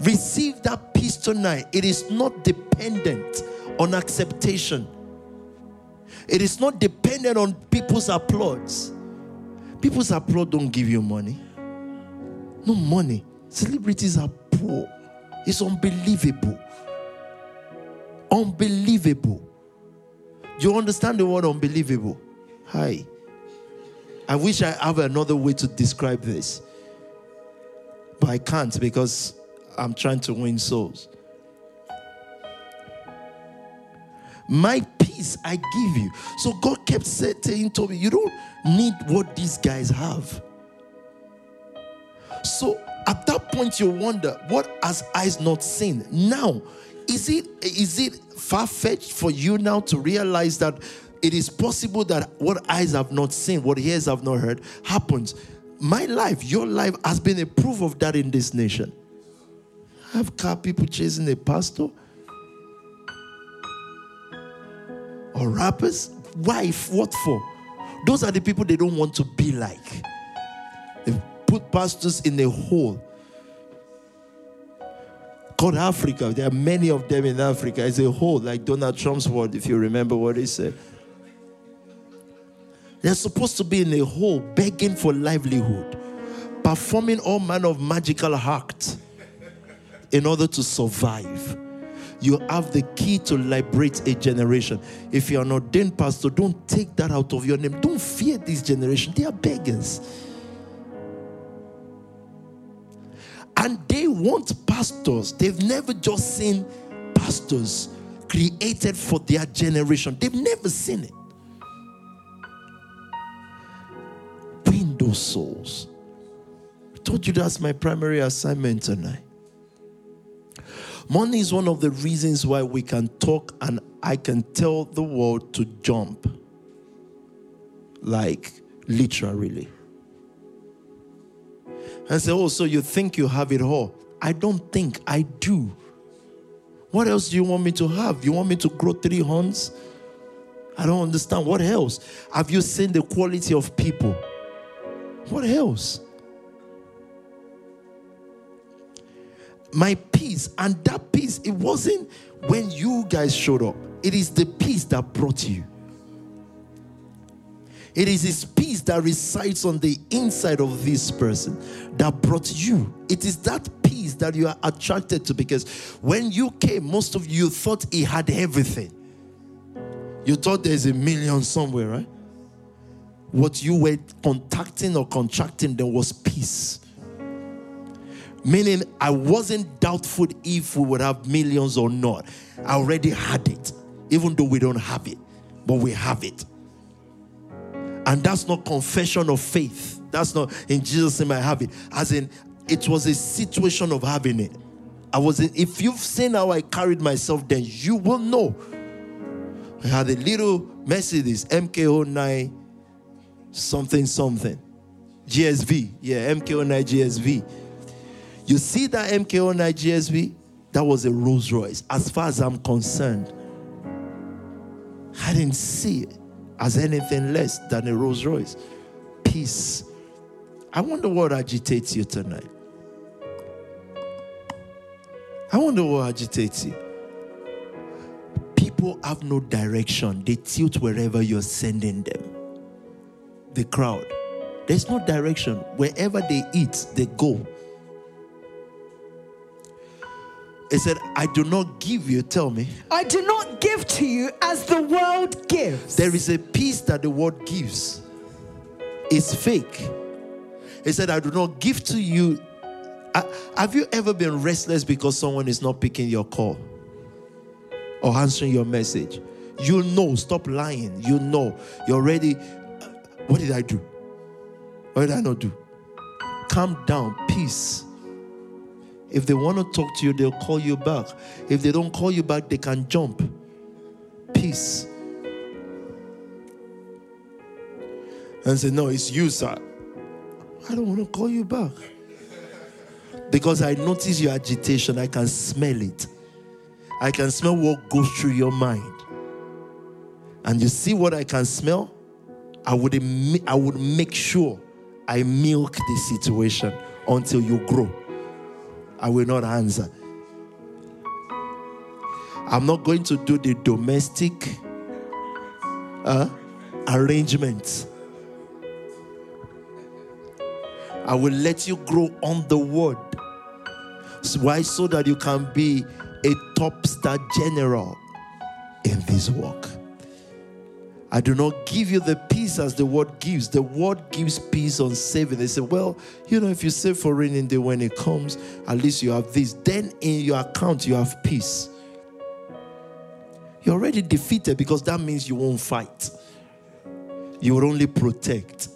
Receive that peace tonight. It is not dependent on acceptation. It is not dependent on people's applause. People's applause don't give you money. No money. Celebrities are poor. It's unbelievable. Unbelievable. Do you understand the word unbelievable? Hi. I wish I have another way to describe this. But I can't because I'm trying to win souls. My peace I give you. So God kept saying to me, You don't need what these guys have. So at that point, you wonder, What has eyes not seen? Now, is it is it far fetched for you now to realize that it is possible that what eyes have not seen, what ears have not heard, happens? My life, your life has been a proof of that in this nation. Have car people chasing a pastor. or rappers. Wife, What for? Those are the people they don't want to be like. They put pastors in a hole called Africa. There are many of them in Africa. It's a hole, like Donald Trump's word, if you remember what he said. They're supposed to be in a hole begging for livelihood, performing all manner of magical acts in order to survive you have the key to liberate a generation. If you're an ordained pastor, don't take that out of your name. Don't fear this generation, they are beggars. And they want pastors. They've never just seen pastors created for their generation, they've never seen it. Win those souls. I told you that's my primary assignment tonight. Money is one of the reasons why we can talk and I can tell the world to jump. Like, literally. And say, oh, so you think you have it all? I don't think I do. What else do you want me to have? You want me to grow three horns? I don't understand. What else? Have you seen the quality of people? What else? my peace. And that peace, it wasn't when you guys showed up, it is the peace that brought you. It is his peace that resides on the inside of this person that brought you. It is that peace that you are attracted to because when you came, most of you thought he had everything. You thought there's a million somewhere, right? What you were contacting or contracting, there was peace. Meaning, I wasn't doubtful if we would have millions or not. I already had it, even though we don't have it, but we have it. And that's not confession of faith. That's not in Jesus' name I have it. As in, it was a situation of having it. I was in, if you've seen how I carried myself, then you will know. I had a little Mercedes MK09 something something. GSV. Yeah, MK09 GSV. You see that MKO 9 GSV? That was a Rolls Royce. As far as I'm concerned, I didn't see it as anything less than a Rolls Royce. Peace. I wonder what agitates you tonight. I wonder what agitates you. People have no direction, they tilt wherever you're sending them. The crowd, there's no direction. Wherever they eat, they go. He said, I do not give you, tell me. I do not give to you as the world gives. There is a peace that the world gives. It's fake. He said, I do not give to you. Uh, have you ever been restless because someone is not picking your call or answering your message? You know, stop lying. You know, you're ready. Uh, what did I do? What did I not do? Calm down, peace. If they want to talk to you, they'll call you back. If they don't call you back, they can jump. Peace. And say, No, it's you, sir. I don't want to call you back. Because I notice your agitation. I can smell it. I can smell what goes through your mind. And you see what I can smell? I would, I would make sure I milk the situation until you grow. I will not answer. I'm not going to do the domestic uh, arrangements. I will let you grow on the word. Why? So that you can be a top star general in this work. I do not give you the peace as the word gives. The word gives peace on saving. They say, well, you know, if you save for raining day when it comes, at least you have this. Then in your account, you have peace. You're already defeated because that means you won't fight. You will only protect.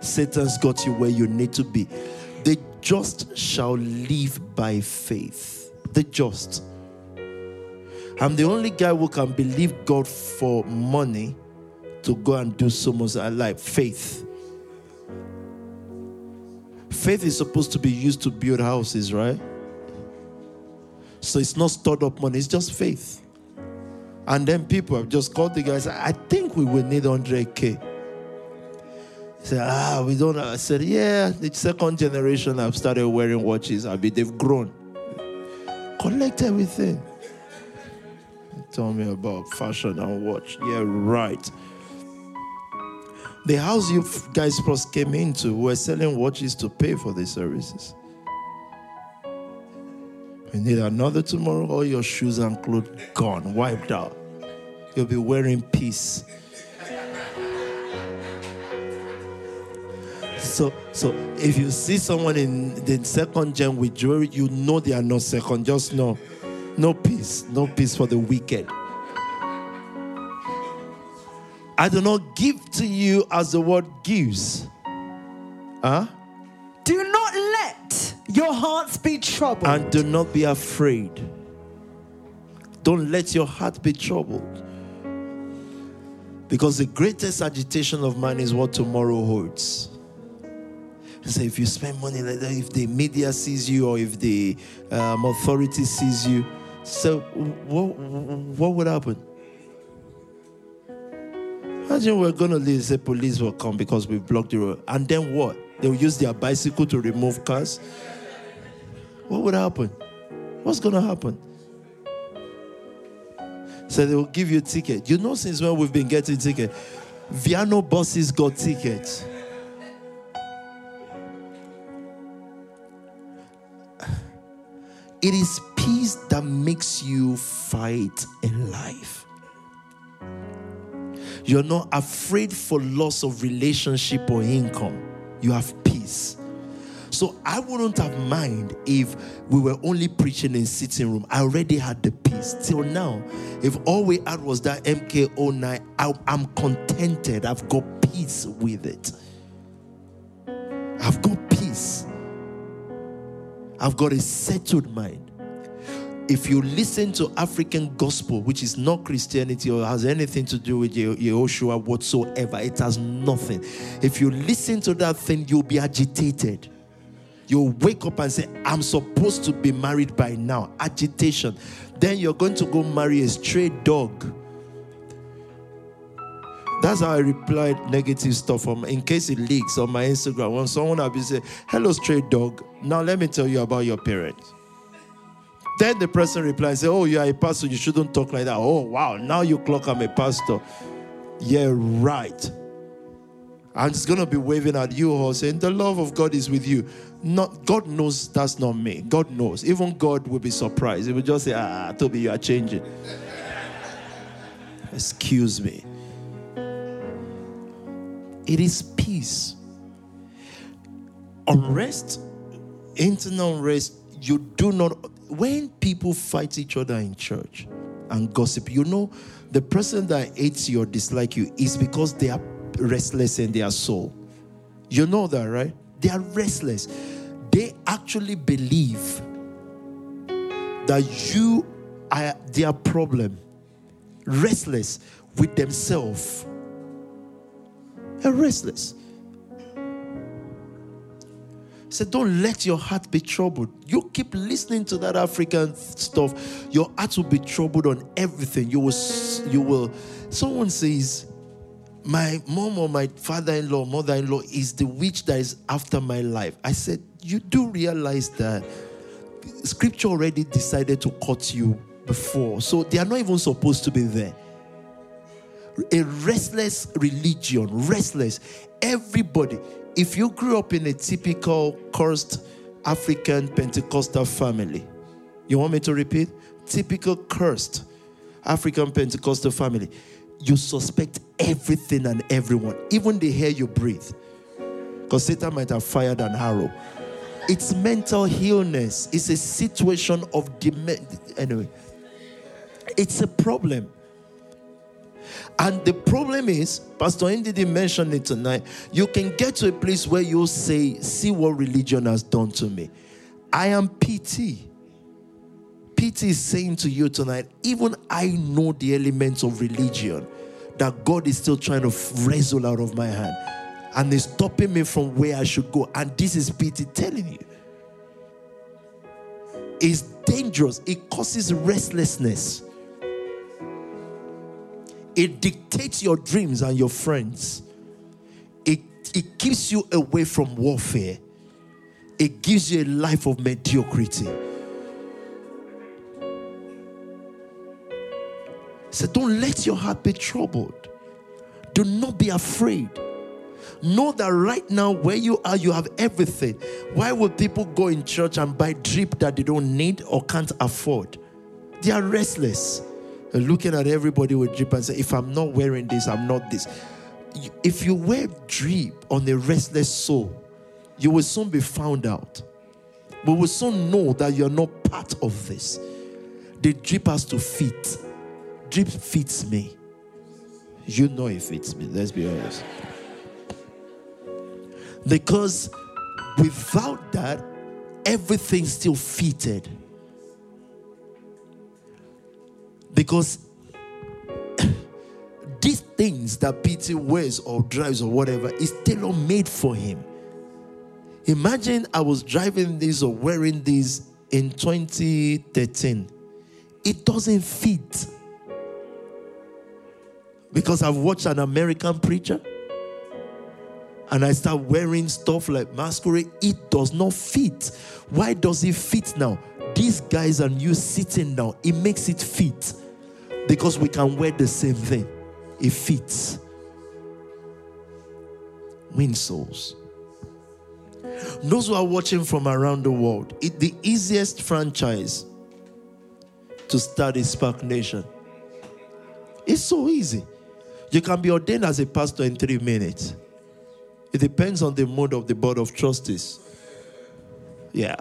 Satan's got you where you need to be. The just shall live by faith. The just. I'm the only guy who can believe God for money to go and do so much I like faith. Faith is supposed to be used to build houses, right? So it's not stored up money, it's just faith. And then people have just called the guys, I think we will need 100K. Say, ah, we don't. I said, yeah, the second generation have started wearing watches. I mean, they've grown. Collect everything. Tell me about fashion and watch. Yeah, right. The house you guys first came into were selling watches to pay for the services. You need another tomorrow, all your shoes and clothes gone, wiped out. You'll be wearing peace. So, so if you see someone in the second gen with jewelry, you know they are not second. Just know, no peace, no peace for the wicked. I do not give to you as the word gives. Huh? Do not let your hearts be troubled. And do not be afraid. Don't let your heart be troubled. Because the greatest agitation of man is what tomorrow holds. So if you spend money like that, if the media sees you or if the um, authority sees you, so what, what would happen? Imagine we're going to leave, say police will come because we blocked the road. And then what? They'll use their bicycle to remove cars. What would happen? What's going to happen? So they will give you a ticket. You know, since when we've been getting ticket, Viano buses got tickets. It is peace that makes you fight in life. You're not afraid for loss of relationship or income. You have peace. So I wouldn't have mind if we were only preaching in sitting room. I already had the peace till now. If all we had was that MK09, I, I'm contented. I've got peace with it. I've got peace. I've got a settled mind if you listen to African gospel, which is not Christianity or has anything to do with Yehoshua whatsoever, it has nothing. If you listen to that thing, you'll be agitated. You'll wake up and say, I'm supposed to be married by now. Agitation. Then you're going to go marry a stray dog. That's how I replied negative stuff in case it leaks on my Instagram. When someone will be saying, Hello, stray dog. Now let me tell you about your parents. Then the person replies, Oh, you are a pastor, you shouldn't talk like that. Oh, wow, now you clock I'm a pastor. Yeah, right. I'm just gonna be waving at you all saying the love of God is with you. Not God knows that's not me. God knows. Even God will be surprised. He will just say, Ah, Toby, you are changing. *laughs* Excuse me. It is peace. Unrest, internal unrest, you do not when people fight each other in church and gossip, you know, the person that hates you or dislike you is because they are restless in their soul. You know that, right? They are restless. They actually believe that you are their problem, restless with themselves. They're restless said, Don't let your heart be troubled. You keep listening to that African stuff, your heart will be troubled on everything. You will, you will. Someone says, My mom or my father in law, mother in law is the witch that is after my life. I said, You do realize that scripture already decided to cut you before. So they are not even supposed to be there. A restless religion, restless. Everybody, if you grew up in a typical cursed African Pentecostal family, you want me to repeat? Typical cursed African Pentecostal family, you suspect everything and everyone, even the air you breathe. Because Satan might have fired an arrow. It's mental illness, it's a situation of dementia. Anyway, it's a problem. And the problem is, Pastor Indy didn't mention it tonight. You can get to a place where you say, See what religion has done to me. I am PT. PT is saying to you tonight, even I know the elements of religion that God is still trying to wrestle out of my hand and is stopping me from where I should go. And this is PT telling you. It's dangerous, it causes restlessness. It dictates your dreams and your friends. It, it keeps you away from warfare. It gives you a life of mediocrity. So don't let your heart be troubled. Do not be afraid. Know that right now, where you are, you have everything. Why would people go in church and buy drip that they don't need or can't afford? They are restless Uh, looking at everybody with drip and say, if I'm not wearing this, I'm not this. If you wear drip on a restless soul, you will soon be found out. We will soon know that you're not part of this. The drip has to fit. Drip fits me. You know it fits me, let's be honest. Because without that, everything still fitted. Because these things that PT wears or drives or whatever is tailor made for him. Imagine I was driving this or wearing this in 2013. It doesn't fit. Because I've watched an American preacher and I start wearing stuff like masquerade, it does not fit. Why does it fit now? These guys and you sitting now, it makes it fit because we can wear the same thing. It fits. Win souls. Those who are watching from around the world, it, the easiest franchise to start is SPAC Nation. It's so easy. You can be ordained as a pastor in three minutes. It depends on the mood of the board of trustees. Yeah.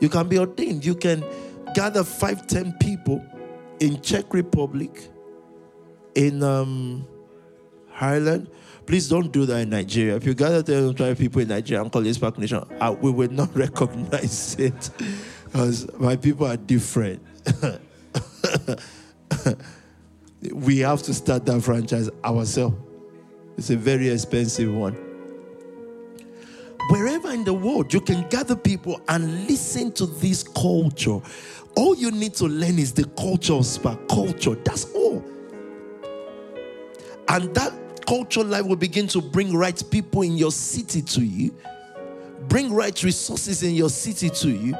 You can be ordained. You can gather five, ten people in Czech Republic, in um, Ireland. Please don't do that in Nigeria. If you gather 10 12 people in Nigeria and call this SPAC Nation, we will not *laughs* recognize it because my people are different. *laughs* we have to start that franchise ourselves. It's a very expensive one. Wherever in the world you can gather people and listen to this culture. All you need to learn is the culture of SPAC culture. That's all. And that culture life will begin to bring right people in your city to you, bring right resources in your city to you.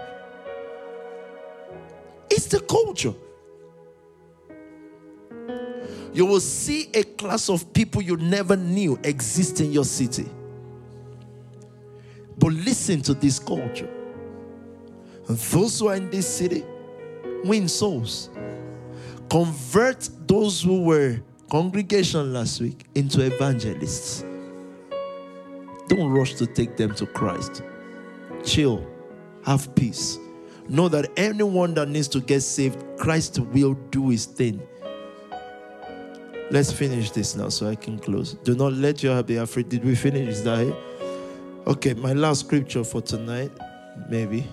It's the culture. You will see a class of people you never knew exist in your city. But listen to this culture. Those who are in this city win souls. Convert those who were congregation last week into evangelists. Don't rush to take them to Christ. Chill. Have peace. Know that anyone that needs to get saved, Christ will do his thing. Let's finish this now so I can close. Do not let your heart be afraid. Did we finish? Is that it? Okay, my last scripture for tonight, maybe.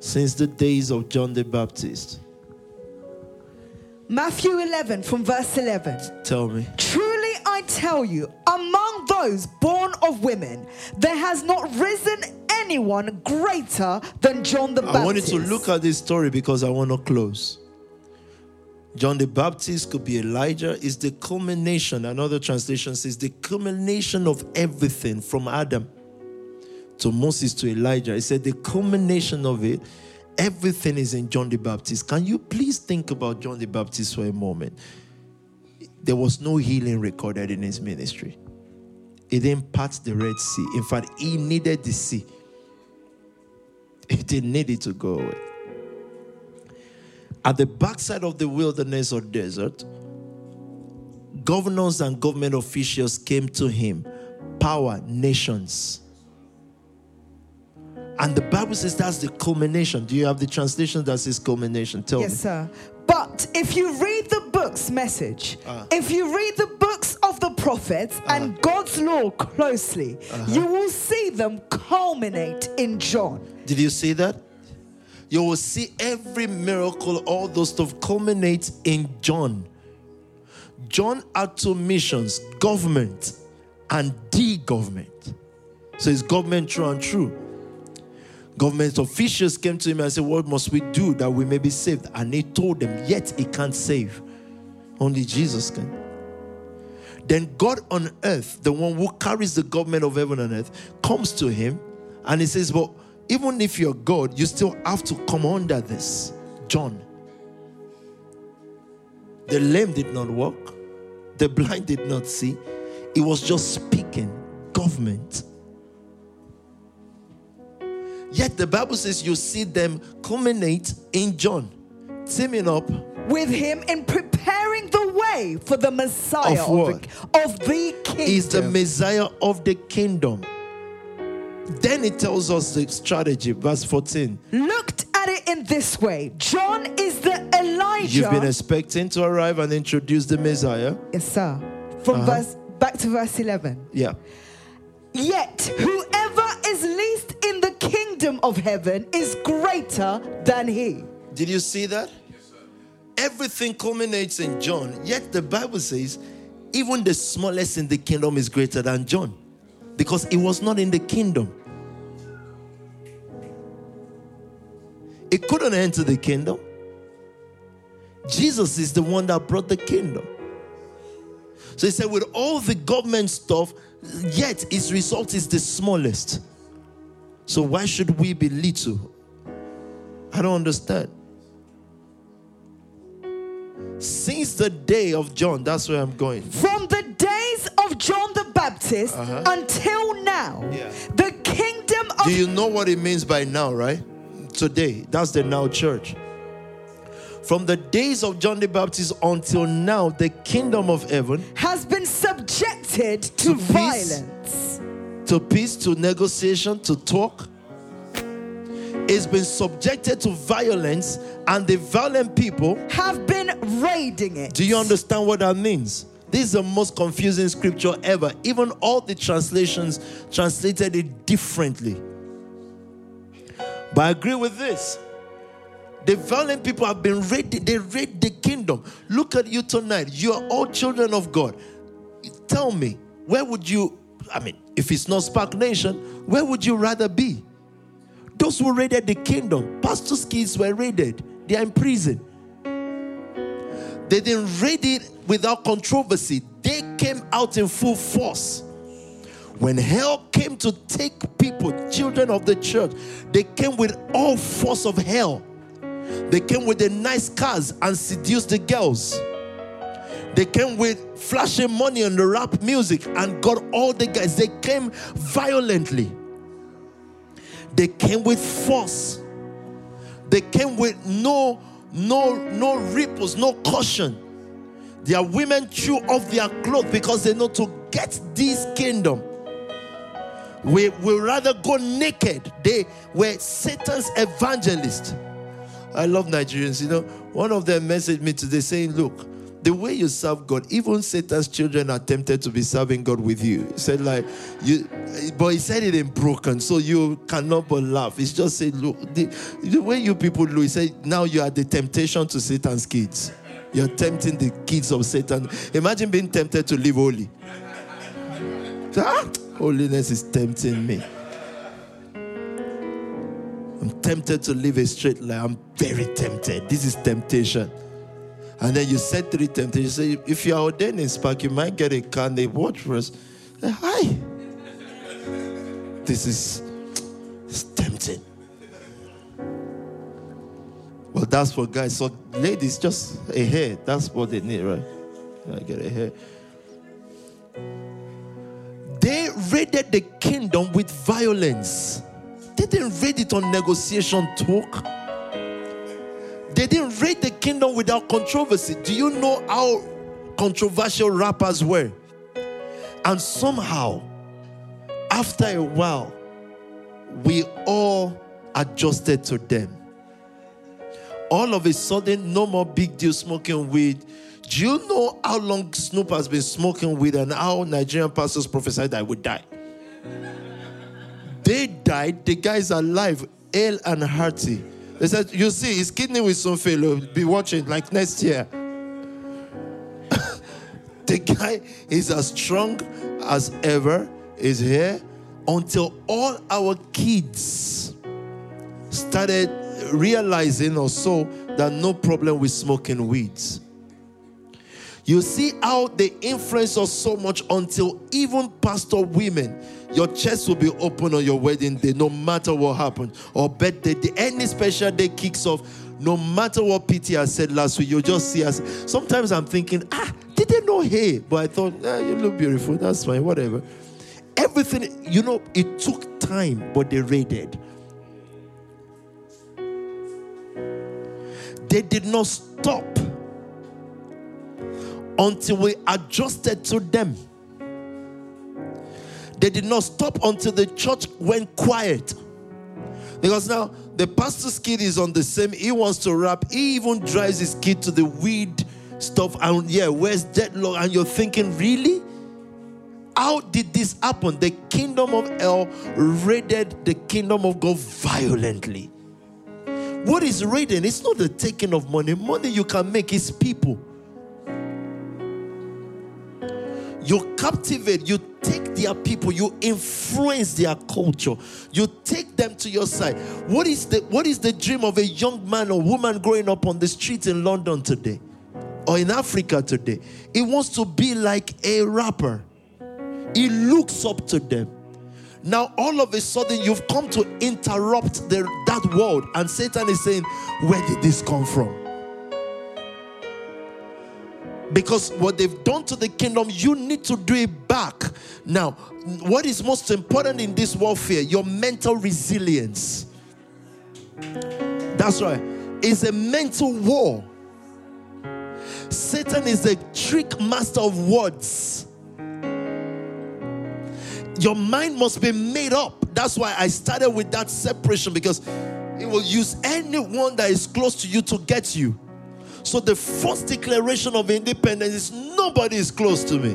Since the days of John the Baptist. Matthew 11 from verse 11. Tell me. Truly I tell you, among those born of women, there has not risen anyone greater than John the Baptist. I wanted to look at this story because I want to close. John the Baptist could be Elijah, is the culmination. Another translation says the culmination of everything from Adam to Moses to Elijah. He said the culmination of it, everything is in John the Baptist. Can you please think about John the Baptist for a moment? There was no healing recorded in his ministry. He didn't part the Red Sea. In fact, he needed the sea. He didn't need it to go away. At the backside of the wilderness or desert, governors and government officials came to him, power, nations. And the Bible says that's the culmination. Do you have the translation that says culmination? Tell Yes, me. sir. But if you read the book's message, Ah. if you read the books of the prophets and God's law closely, Uh-huh. you will see them culminate in John. Did you see that? You will see every miracle, all those stuff culminate in John. John had two missions government and the government. So it's government true and true. Government officials came to him and said, What must we do that we may be saved? And he told them, Yet he can't save. Only Jesus can. Then God on earth, the one who carries the government of heaven and earth, comes to him and he says, But even if you're God, you still have to come under this. John. The lame did not walk, the blind did not see. He was just speaking government. Yet the Bible says you see them culminate in John, teaming up With him in preparing the way for the Messiah Of what? the, of the kingdom. is the Messiah of the kingdom. Then it tells us the strategy, verse 14. Looked at it in this way John is the Elijah. You've been expecting to arrive and introduce the Messiah. yes, sir. From Uh-huh. verse back to verse 11. Yeah. Yet whoever is least in kingdom of heaven is greater than he. Did you see that? Everything culminates in John, yet the Bible says even the smallest in the kingdom is greater than John because he was not in the kingdom. It couldn't enter the kingdom. Jesus is the one that brought the kingdom. So he said, with all the government stuff, yet his result is the smallest. So why should we be little? I don't understand. Since the day of John, that's where I'm going. From the days of John the Baptist notice until now, Uh-huh. Yeah. the kingdom of Do you know what it means by now, right? Today, that's the now church. From the days of John the Baptist until now, the kingdom of heaven has been subjected to, To violence. To peace, to negotiation, to talk. It's been subjected to violence, and the violent people. Have been raiding it. Do you understand what that means? This is the most confusing scripture ever. Even all the translations translated it differently. But I agree with this. The violent people have been raided, they raid the kingdom. Look at you tonight. You are all children of God. Tell me, where would you, I mean, if it's not SPAC Nation, where would you rather be? Those who raided the kingdom, pastor's kids were raided, they are in prison. They didn't raid it without controversy, they came out in full force. When hell came to take people, children of the church, they came with all force of hell. They came with the nice cars and seduced the girls. They came with flashing money and the rap music and got all the guys. They came violently. They came with force. They came with no, no, no ripples, no caution. Their women threw off their clothes because they know to get this kingdom. We will rather go naked. They were Satan's evangelists. I love Nigerians. You know, one of them messaged me today saying, Look, the way you serve God, even Satan's children are tempted to be serving God with you. He said, like, you, but he said it in broken, so you cannot but laugh. It's just saying, look, the, the way you people look, he said, now you are the temptation to Satan's kids. You're tempting the kids of Satan. Imagine being tempted to live holy. Ah, holiness is tempting me. I'm tempted to live a straight line. I'm very tempted. This is temptation. And then you said three temptations. You say, if you are ordained in SPAC, you might get a car. And they watch for us. Say, Hi. This is it's tempting. Well, that's for guys. So, ladies, just a hair. That's what they need, right? I get a hair. They raided the kingdom with violence. They didn't raid it on negotiation talk. They didn't raid the kingdom without controversy. Do you know how controversial rappers were? And somehow, after a while, we all adjusted to them. All of a sudden, no more big deal smoking weed. Do you know how long Snoop has been smoking weed and how Nigerian pastors prophesied that I would die? They died, the guy's are alive, ill and hearty. They said, You see, his kidney will soon fail. You'll Be watching like next year. *laughs* the guy is as strong as ever, is here until all our kids started realizing or so that no problem with smoking weeds. You see how they influence us so much until even pastor women, your chest will be open on your wedding day, no matter what happens, or birthday day, any special day kicks off. No matter what PT I said last week, you'll just see us. Sometimes I'm thinking, ah, did they know hey? But I thought, ah, you look beautiful, that's fine, whatever. Everything, you know, it took time, but they raided. They did not stop until we adjusted to them. They did not stop until the church went quiet. Because now the pastor's kid is on the same, he wants to rap, he even drives his kid to the weed stuff. And yeah, where's deadlock? And you're thinking, really? How did this happen? The kingdom of hell raided the kingdom of God violently. What is raiding? It's not the taking of money. Money you can make is people. You captivate, you take their people, you influence their culture, you take them to your side. What is the what is the dream of a young man or woman growing up on the streets in London today or in Africa today? He wants to be like a rapper. He looks up to them. Now, all of a sudden, you've come to interrupt the, that world, and Satan is saying, Where did this come from? Because what they've done to the kingdom, you need to do it back. Now, what is most important in this warfare? Your mental resilience. That's right. It's a mental war. Satan is a trick master of words. Your mind must be made up. That's why I started with that separation because it will use anyone that is close to you to get you. So the first declaration of independence is nobody is close to me.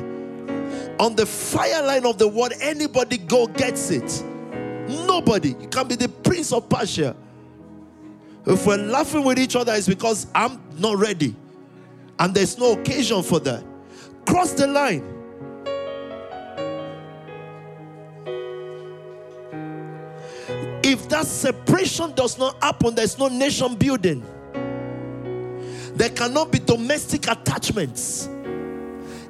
On the fire line of the word, anybody go gets it. Nobody. You can be the prince of Persia. If we're laughing with each other, it's because I'm not ready. And there's no occasion for that. Cross the line. If that separation does not happen, there's no nation building. There cannot be domestic attachments.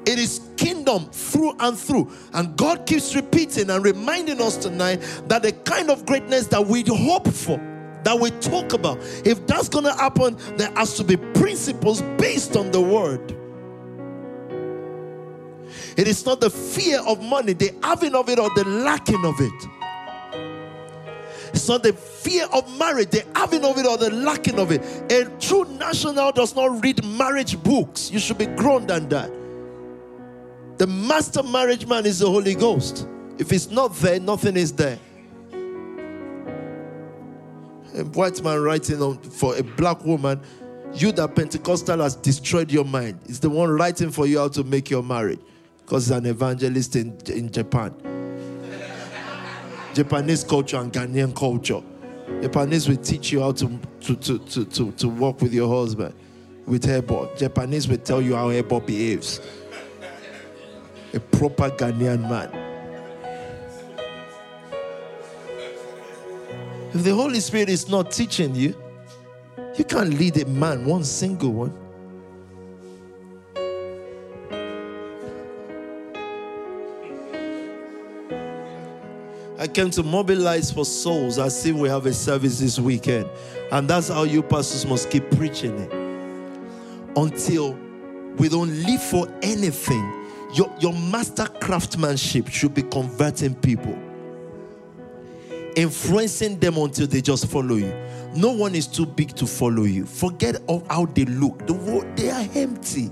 It is kingdom through and through. And God keeps repeating and reminding us tonight that the kind of greatness that we hope for, that we talk about, if that's going to happen, there has to be principles based on the word. It is not the fear of money, the having of it or the lacking of it. It's not the fear of marriage, the having of it or the lacking of it. A true national does not read marriage books. You should be grown than that. The master marriage man is the Holy Ghost. If it's not there, nothing is there. A white man writing on for a black woman, you that Pentecostal has destroyed your mind. It's the one writing for you how to make your marriage. Because he's an evangelist in, in Japan. Japanese culture and Ghanaian culture. Japanese will teach you how to, to, to, to, to, to work with your husband with hairball. Japanese will tell you how hairball behaves. A proper Ghanaian man. If the Holy Spirit is not teaching you, you can't lead a man, one single one. Came to mobilize for souls. I see we have a service this weekend. And that's how you pastors must keep preaching it. Until we don't live for anything. Your, your master craftsmanship should be converting people, influencing them until they just follow you. No one is too big to follow you. Forget of how they look. The world, they are empty.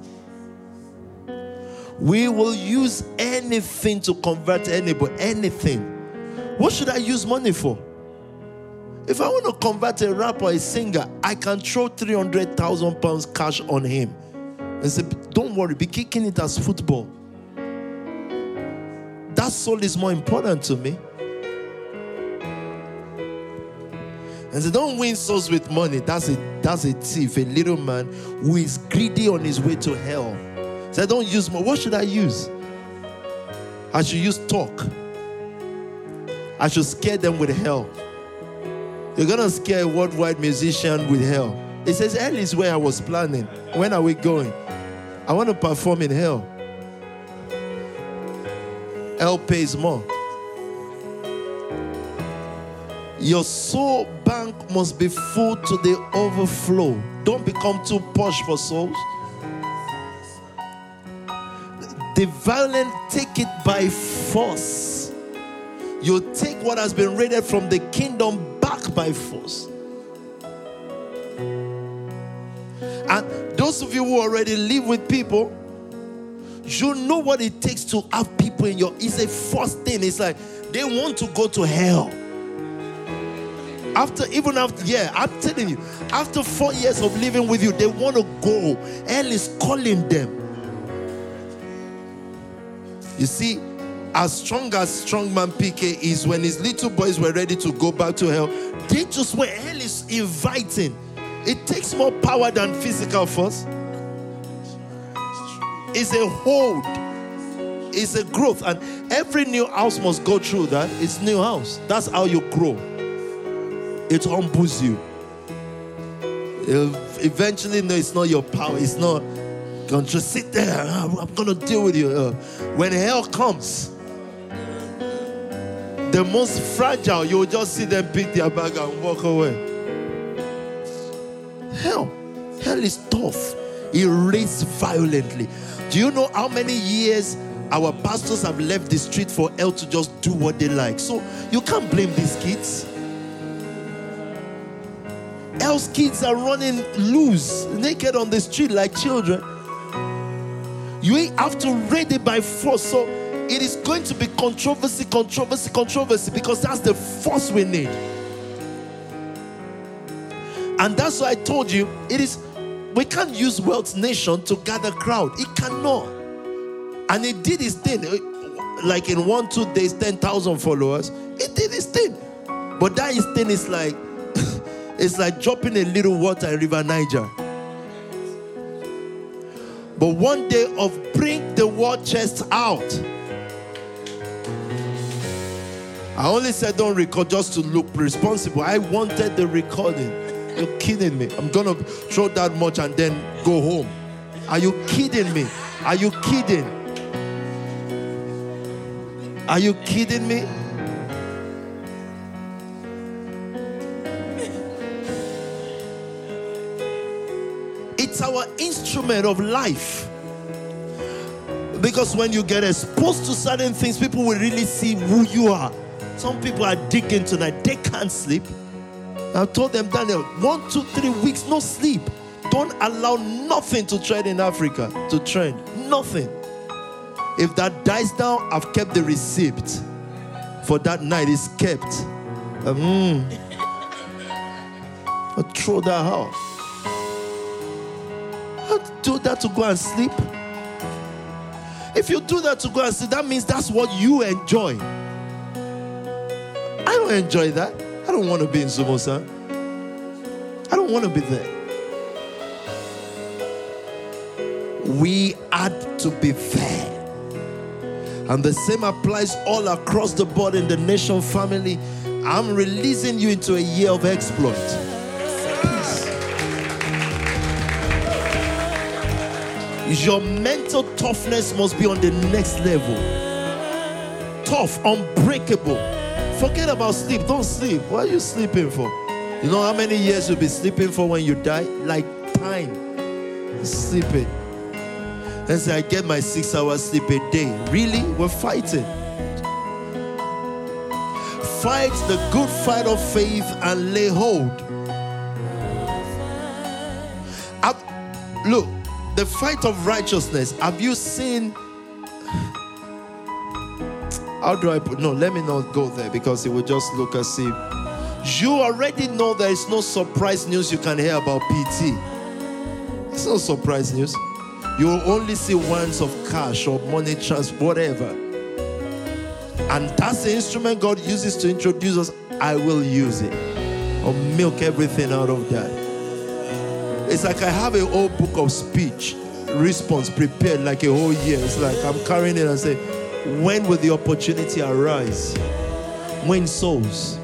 We will use anything to convert anybody, anything. What should I use money for? If I want to convert a rapper, a singer, I can throw 300,000 pounds cash on him and say, Don't worry, be kicking it as football. That soul is more important to me. And say, Don't win souls with money. That's a that's a thief, a little man who is greedy on his way to hell. Say, Don't use money. What should I use? I should use talk. I should scare them with hell. You're gonna scare a worldwide musician with hell. He says, Hell is where I was planning. When are we going? I want to perform in hell. Hell pays more. Your soul bank must be full to the overflow. Don't become too posh for souls. The violent take it by force. You take what has been raided from the kingdom back by force. And those of you who already live with people, you know what it takes to have people in your. It's a first thing. It's like they want to go to hell. After even after yeah, I'm telling you, after four years of living with you, they want to go. Hell is calling them. You see, as strong as strong man PK is, when his little boys were ready to go back to hell, they just were hell is inviting. It takes more power than physical force. It's a hold, it's a growth, and every new house must go through that. It's new house. That's how you grow. It humbles you. Eventually, no, it's not your power. It's not going to sit there. I'm going to deal with you. Uh, when hell comes, the most fragile, you'll just see them pick their bag and walk away. Hell, hell is tough. It rains violently. Do you know how many years our pastors have left the street for hell to just do what they like? So you can't blame these kids. Hell's kids are running loose, naked on the street like children. You have to raid it by force. So it is going to be controversy, controversy, controversy because that's the force we need. And that's why I told you it is we can't use Wealth Nation to gather crowd. It cannot. And it did its thing. Like in one, two days, 10,000 followers. It did its thing. But that is thing is like *laughs* it's like dropping a little water in River Niger. But one day of bring the war chest out. I only said don't record just to look responsible. I wanted the recording. You're kidding me. I'm gonna throw that much and then go home. Are you kidding me? Are you kidding? Are you kidding me? It's our instrument of life. Because when you get exposed to certain things, people will really see who you are. Some people are digging tonight, they can't sleep. I told them, Daniel, one, two, three weeks, no sleep. Don't allow nothing to trend in Africa to trend. Nothing. If that dies down, I've kept the receipt for that night. It's kept. Um, I throw that out. I do that to go and sleep. If you do that to go and sleep, that means that's what you enjoy. I don't enjoy that. I don't want to be in Sumosan. I don't want to be there. We had to be fair. And the same applies all across the board in the nation family. I'm releasing you into a year of exploit. Your mental toughness must be on the next level. Tough, unbreakable. Forget about sleep. Don't sleep. What are you sleeping for? You know how many years you'll be sleeping for when you die? Like time. Sleeping. And say, I get my six hours sleep a day. Really? We're fighting. Fight the good fight of faith and lay hold. I've, look, the fight of righteousness. Have you seen? How do I put? No, let me not go there because it will just look as if you already know there is no surprise news you can hear about PT. It's no surprise news. You will only see ones of cash or money transfer, whatever. And that's the instrument God uses to introduce us. I will use it. Or milk everything out of that. It's like I have a whole book of speech response prepared like a whole year. It's like I'm carrying it and say, when will the opportunity arise? Win souls.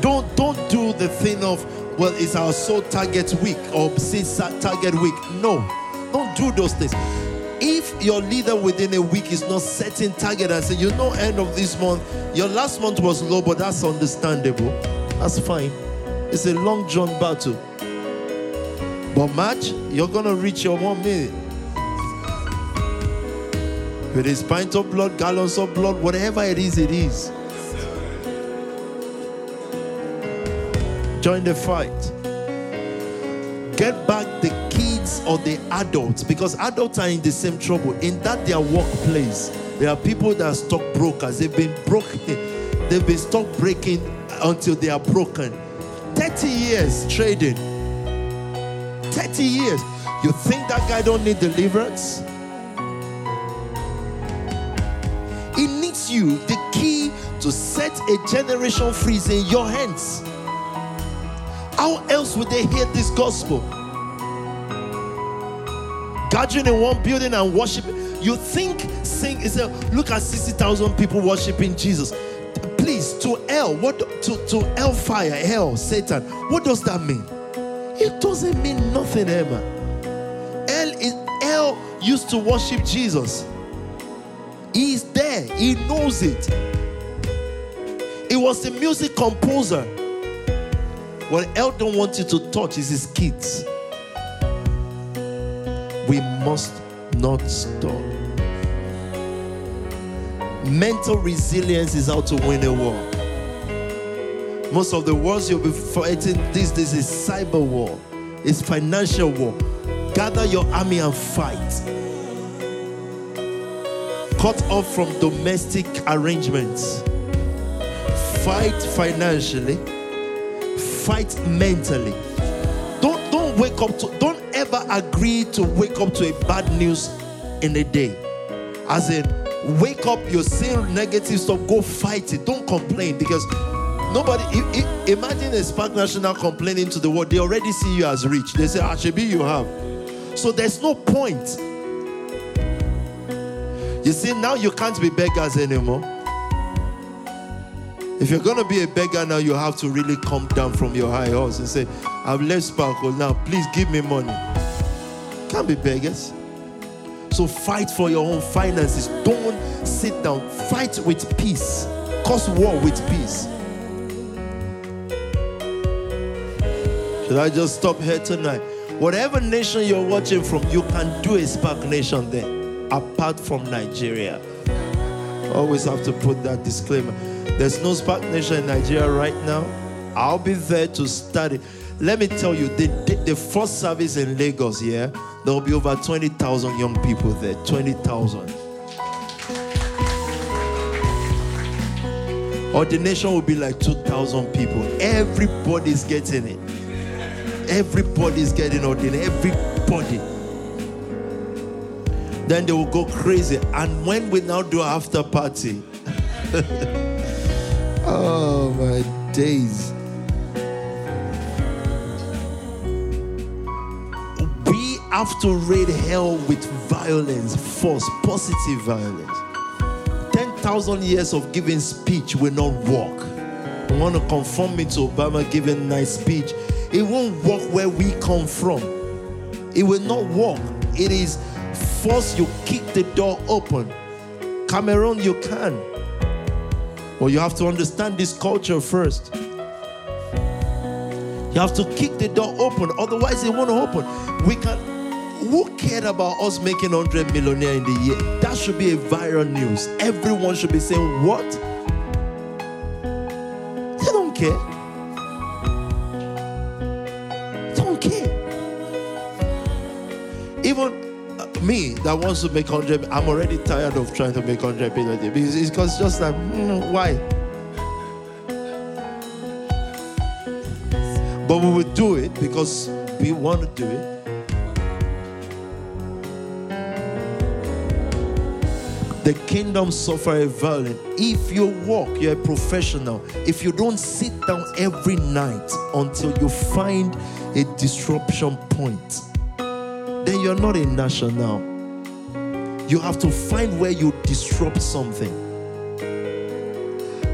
Don't don't do the thing of well, it's our soul target week or since target week. No, don't do those things. If your leader within a week is not setting target and say, you know, end of this month, your last month was low, but that's understandable. That's fine. It's a long John battle. But March, you're gonna reach your one minute. It is pint of blood, gallons of blood, whatever it is, it is. Join the fight. Get back the kids or the adults because adults are in the same trouble. In that their workplace, there are people that are stockbrokers. They've been broken. *laughs* They've been stock breaking until they are broken. 30 years trading. 30 years. You think that guy don't need deliverance? You. The key to set a generation free is in your hands. How else would they hear this gospel? Gathering in one building and worshiping. You think sing is a look at 60,000 people worshiping Jesus. Please, to hell, what to, to hellfire, hell, Satan, what does that mean? It doesn't mean nothing, eh, Emma. Hell is hell used to worship Jesus. He's there, he knows it. He was the music composer What El don't want you to touch is his kids. We must not stop. Mental resilience is how to win a war. Most of the wars you'll be fighting these days is cyber war, it's financial war. Gather your army and fight. Cut off from domestic arrangements. Fight financially. Fight mentally. Don't don't wake up to don't ever agree to wake up to a bad news in a day. As in, wake up, you're seeing negative stuff, go fight it. Don't complain because nobody imagine a SPAC National complaining to the world, they already see you as rich. They say, ah, Achebi, you have. So there's no point. You see, now you can't be beggars anymore. If you're gonna be a beggar now, you have to really come down from your high horse and say, I've left Sparkle now, please give me money. Can't be beggars. So fight for your own finances. Don't sit down. Fight with peace. Cause war with peace. Should I just stop here tonight? Whatever nation you're watching from, you can do a SPAC Nation there, apart from Nigeria. Always have to put that disclaimer. There's no SPAC Nation in Nigeria right now. I'll be there to study. Let me tell you, the, the, first service in Lagos, yeah, there will be over 20,000 young people there. 20,000. Ordination will be like 2,000 people. Everybody's getting it. Everybody's getting ordained. Everybody. Then they will go crazy. And when we now do after party, *laughs* oh my days. We have to raid hell with violence, force, positive violence. 10,000 years of giving speech will not work. You want to conform me to Obama giving nice speech. It won't work where we come from. It will not work. It is force you kick the door open. Cameroon, you can. But you have to understand this culture first. You have to kick the door open, otherwise it won't open. We can. Who cared about us making 100 millionaire in the year? That should be a viral news. Everyone should be saying, What? They don't care. Me that wants to make 100, I'm already tired of trying to make 100 million a day because it's just like, mm, why? But we will do it because we want to do it. The kingdom suffer a violent. If you walk, you're a professional. If you don't sit down every night until you find a disruption point, then you're not a national. You have to find where you disrupt something.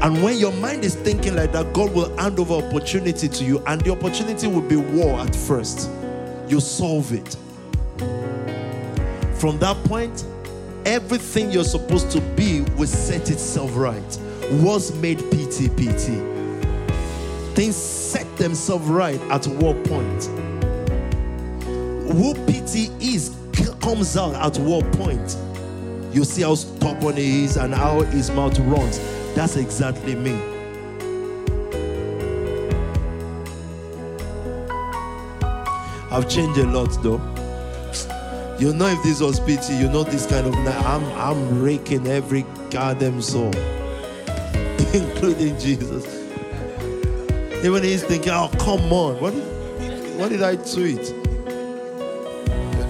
And when your mind is thinking like that, God will hand over opportunity to you, and the opportunity will be war at first. You solve it. From that point, everything you're supposed to be will set itself right. Was made PTPT. Things set themselves right at war point. Who PT is comes out at what point. You see how stubborn he is and how his mouth runs. That's exactly me. I've changed a lot though. You know if this was PT, you know this kind of. I'm I'm raking every goddamn soul, *laughs* including Jesus. Even he's thinking, oh come on, what what did I tweet?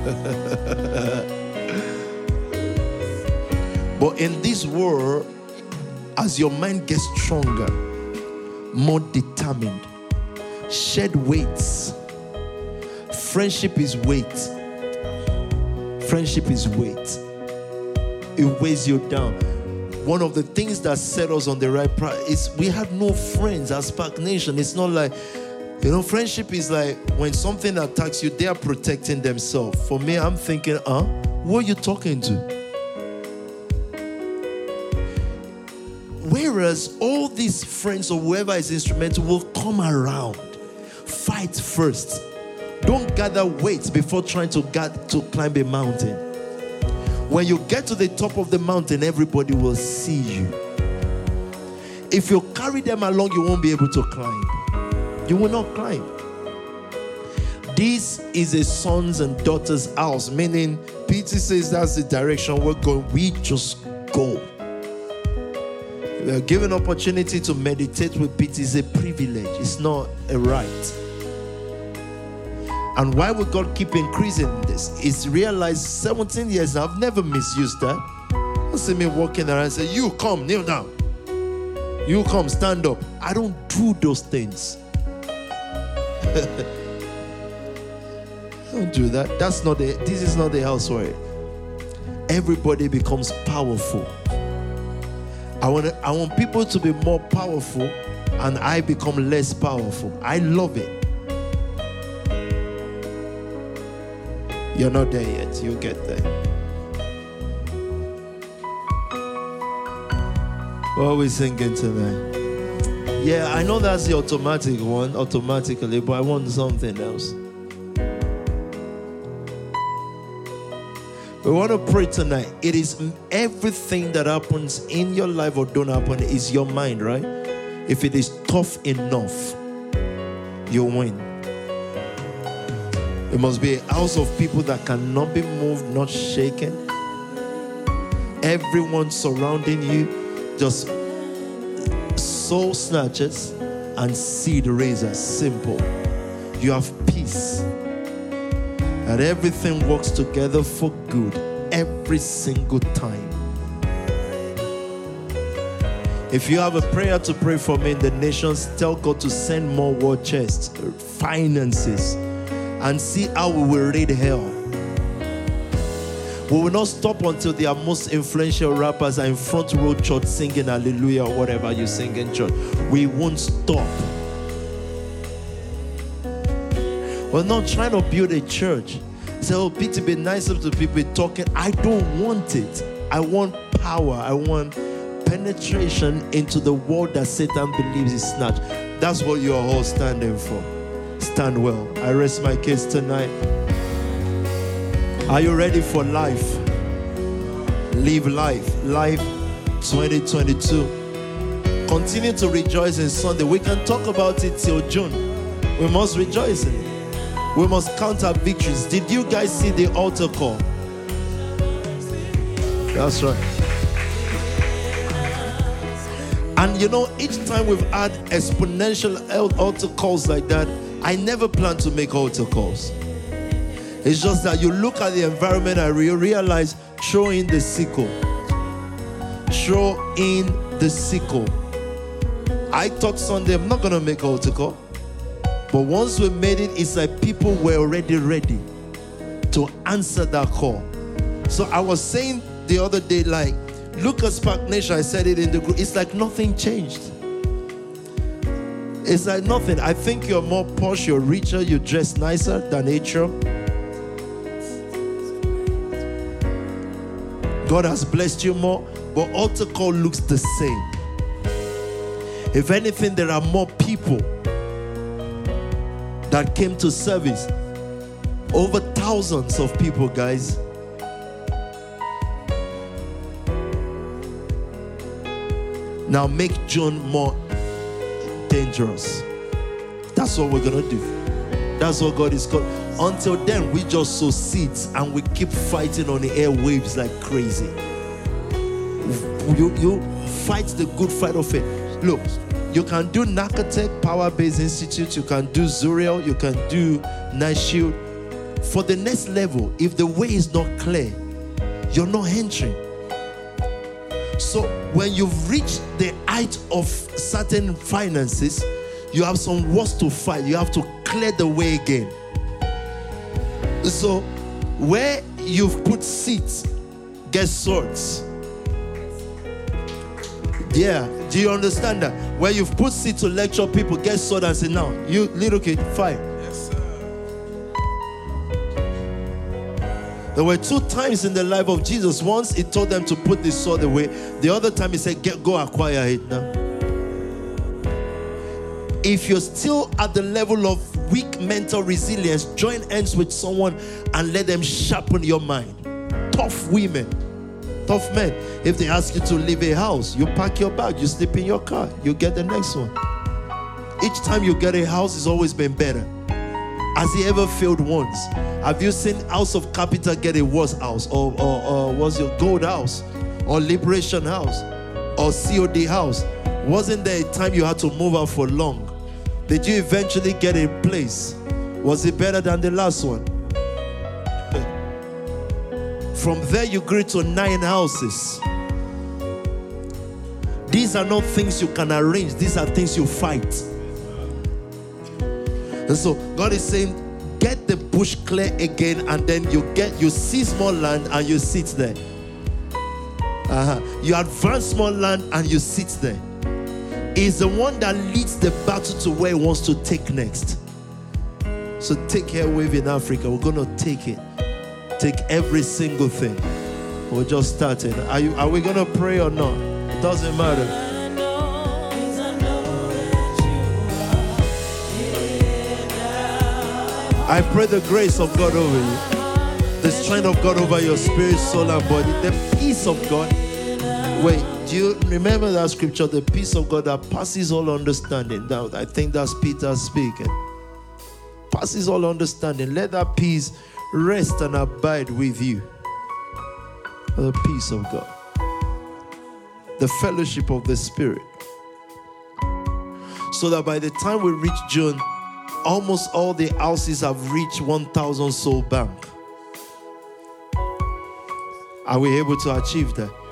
*laughs* but in this world, as your mind gets stronger, more determined, shed weights. Friendship is weight. Friendship is weight. It weighs you down. One of the things that set us on the right path is we have no friends as SPAC Nation. It's not like, you know, friendship is like when something attacks you, they are protecting themselves. For me, I'm thinking, huh? Who are you talking to? Whereas all these friends or whoever is instrumental will come around, fight first. Don't gather weights before trying to get to climb a mountain. When you get to the top of the mountain, everybody will see you. If you carry them along, you won't be able to climb. You will not climb. This is a sons and daughters' house, meaning PT says that's the direction we're going. We just go. We are given opportunity to meditate with PT is a privilege, it's not a right. And why would God keep increasing this? Is realized 17 years I've never misused that. You see me walking around and say, You come, kneel down. You come, stand up. I don't do those things. *laughs* don't do that. That's not the this is not the house where everybody becomes powerful. I want I want people to be more powerful and I become less powerful. I love it. You're not there yet. You'll get there. What are we singing tonight? Yeah, I know that's the automatic one, automatically, but I want something else. We want to pray tonight. It is everything that happens in your life or don't happen is your mind, right? If it is tough enough, you win. It must be a house of people that cannot be moved, not shaken. Everyone surrounding you just soul snatchers and seed raisers. Simple. You have peace. And everything works together for good every single time. If you have a prayer to pray for me in the nations, tell God to send more war chests, finances, and see how we will raid hell. We will not stop until the most influential rappers are in front row church singing hallelujah or whatever you sing in church. We won't stop. We're not trying to build a church. Oh, be to be nicer to people talking. I don't want it. I want power. I want penetration into the world that Satan believes is snatched. That's what you are all standing for. Stand well. I rest my case tonight. Are you ready for life? Live life. Life 2022. Continue to rejoice in Sunday. We can talk about it till June. We must rejoice in it. We must count our victories. Did you guys see the altar call? That's right. And you know, each time we've had exponential altar calls like that, I never plan to make altar calls. It's just that you look at the environment and you realize throw in the sickle. Throw in the sickle. I thought Sunday I'm not gonna make altar call. But once we made it, it's like people were already ready to answer that call. So I was saying the other day, like, look at SPAC Nation, I said it in the group, it's like nothing changed. It's like nothing. I think you're more posh, you're richer, you dress nicer than Atrium. God has blessed you more, but altar call looks the same. If anything, there are more people that came to service. Over thousands of people, guys. Now make June more dangerous. That's what we're gonna do. That's what God is called. Until then, we just sow seeds and we keep fighting on the airwaves like crazy. You, you fight the good fight of faith. Look, you can do Narcotech Power Base Institute, you can do Zuriel, you can do Shield. For the next level, if the way is not clear, you're not entering. So when you've reached the height of certain finances, you have some wars to fight. You have to clear the way again. So where you've put seats, get swords. Yeah, do you understand that? Where you've put seats to lecture people, get sword and say, now, you little kid. Yes, sir. There were two times in the life of Jesus. Once he told them to put the sword away. The other time he said, Get go acquire it now. If you're still at the level of weak mental resilience, join hands with someone and let them sharpen your mind. Tough women, tough men. If they ask you to leave a house, you pack your bag, you sleep in your car, you get the next one. Each time you get a house, it's always been better. Has he ever failed once? Have you seen House of Capital get a worse house? Or, or, or was your gold house? Or Liberation House? Or COD house? Wasn't there a time you had to move out for long? Did you eventually get a place? Was it better than the last one? From there, you grew to nine houses. These are not things you can arrange, these are things you fight. And so, God is saying, get the bush clear again, and then you get you see small land and you sit there. Uh-huh. You advance small land and you sit there. Is the one that leads the battle to where he wants to take next. So take Airwave in Africa. We're gonna take it. Take every single thing. We're just starting. Are you are we gonna pray or not? It doesn't matter. I pray the grace of God over you, the strength of God over your spirit, soul, and body, the peace of God. Wait, you remember that scripture? The peace of God that passes all understanding. Now, I think that's Peter speaking. Passes all understanding. Let that peace rest and abide with you. The peace of God, the fellowship of the Spirit. So that by the time we reach June, almost all the houses have reached 1,000 soul bank. Are we able to achieve that?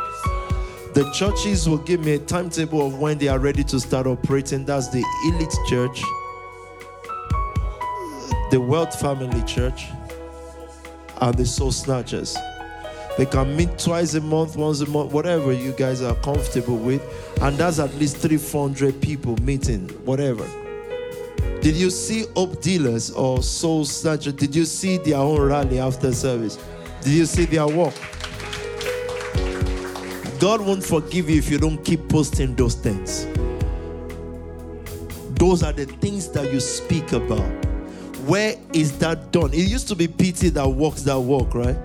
The churches will give me a timetable of when they are ready to start operating. That's the Elite Church, the Wealth Family Church, and the Soul Snatchers. They can meet twice a month, once a month, whatever you guys are comfortable with. And that's at least 300 people meeting, whatever. Did you see Hope Dealers or Soul Snatchers? Did you see their own rally after service? Did you see their walk? God won't forgive you if you don't keep posting those things. Those are the things that you speak about. Where is that done? It used to be PT that walks that walk, right?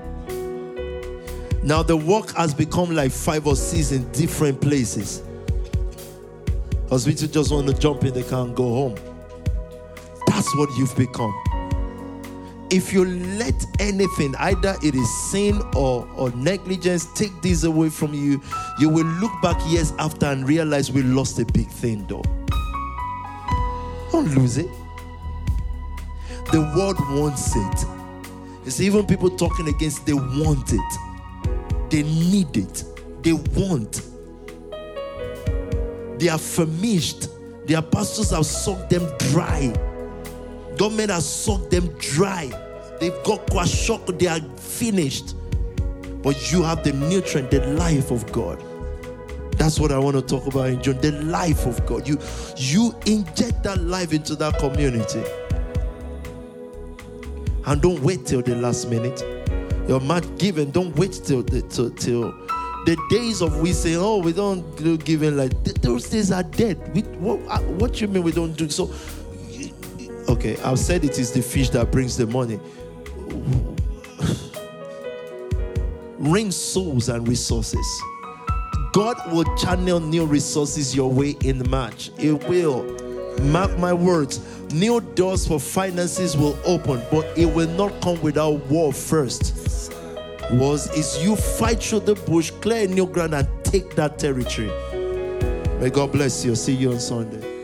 Now the walk has become like five or six in different places. Because we just want to jump in the car and go home. That's what you've become if you let anything, either it is sin or, or negligence, take this away from you, you will look back years after and realize we lost a big thing, though. Don't lose it. The world wants it. It's even people talking against, they want it. They need it. They want. They are famished. Their pastors have sucked them dry. Government has sucked them dry. They've got kwashiorkor, they are finished. But you have the nutrient, the life of God. That's what I want to talk about in June. The life of God. You you inject that life into that community. And don't wait till the last minute. Your match giving, don't wait till the till, till the days of we say, oh, we don't do giving like those days are dead. We, what, what you mean we don't do so? Okay, I've said it is the fish that brings the money. Ring souls and resources. God will channel new resources your way in March. It will. Mark my words. New doors for finances will open, but it will not come without war first. Was is you fight through the bush, clear new ground, and take that territory. May God bless you. See you on Sunday.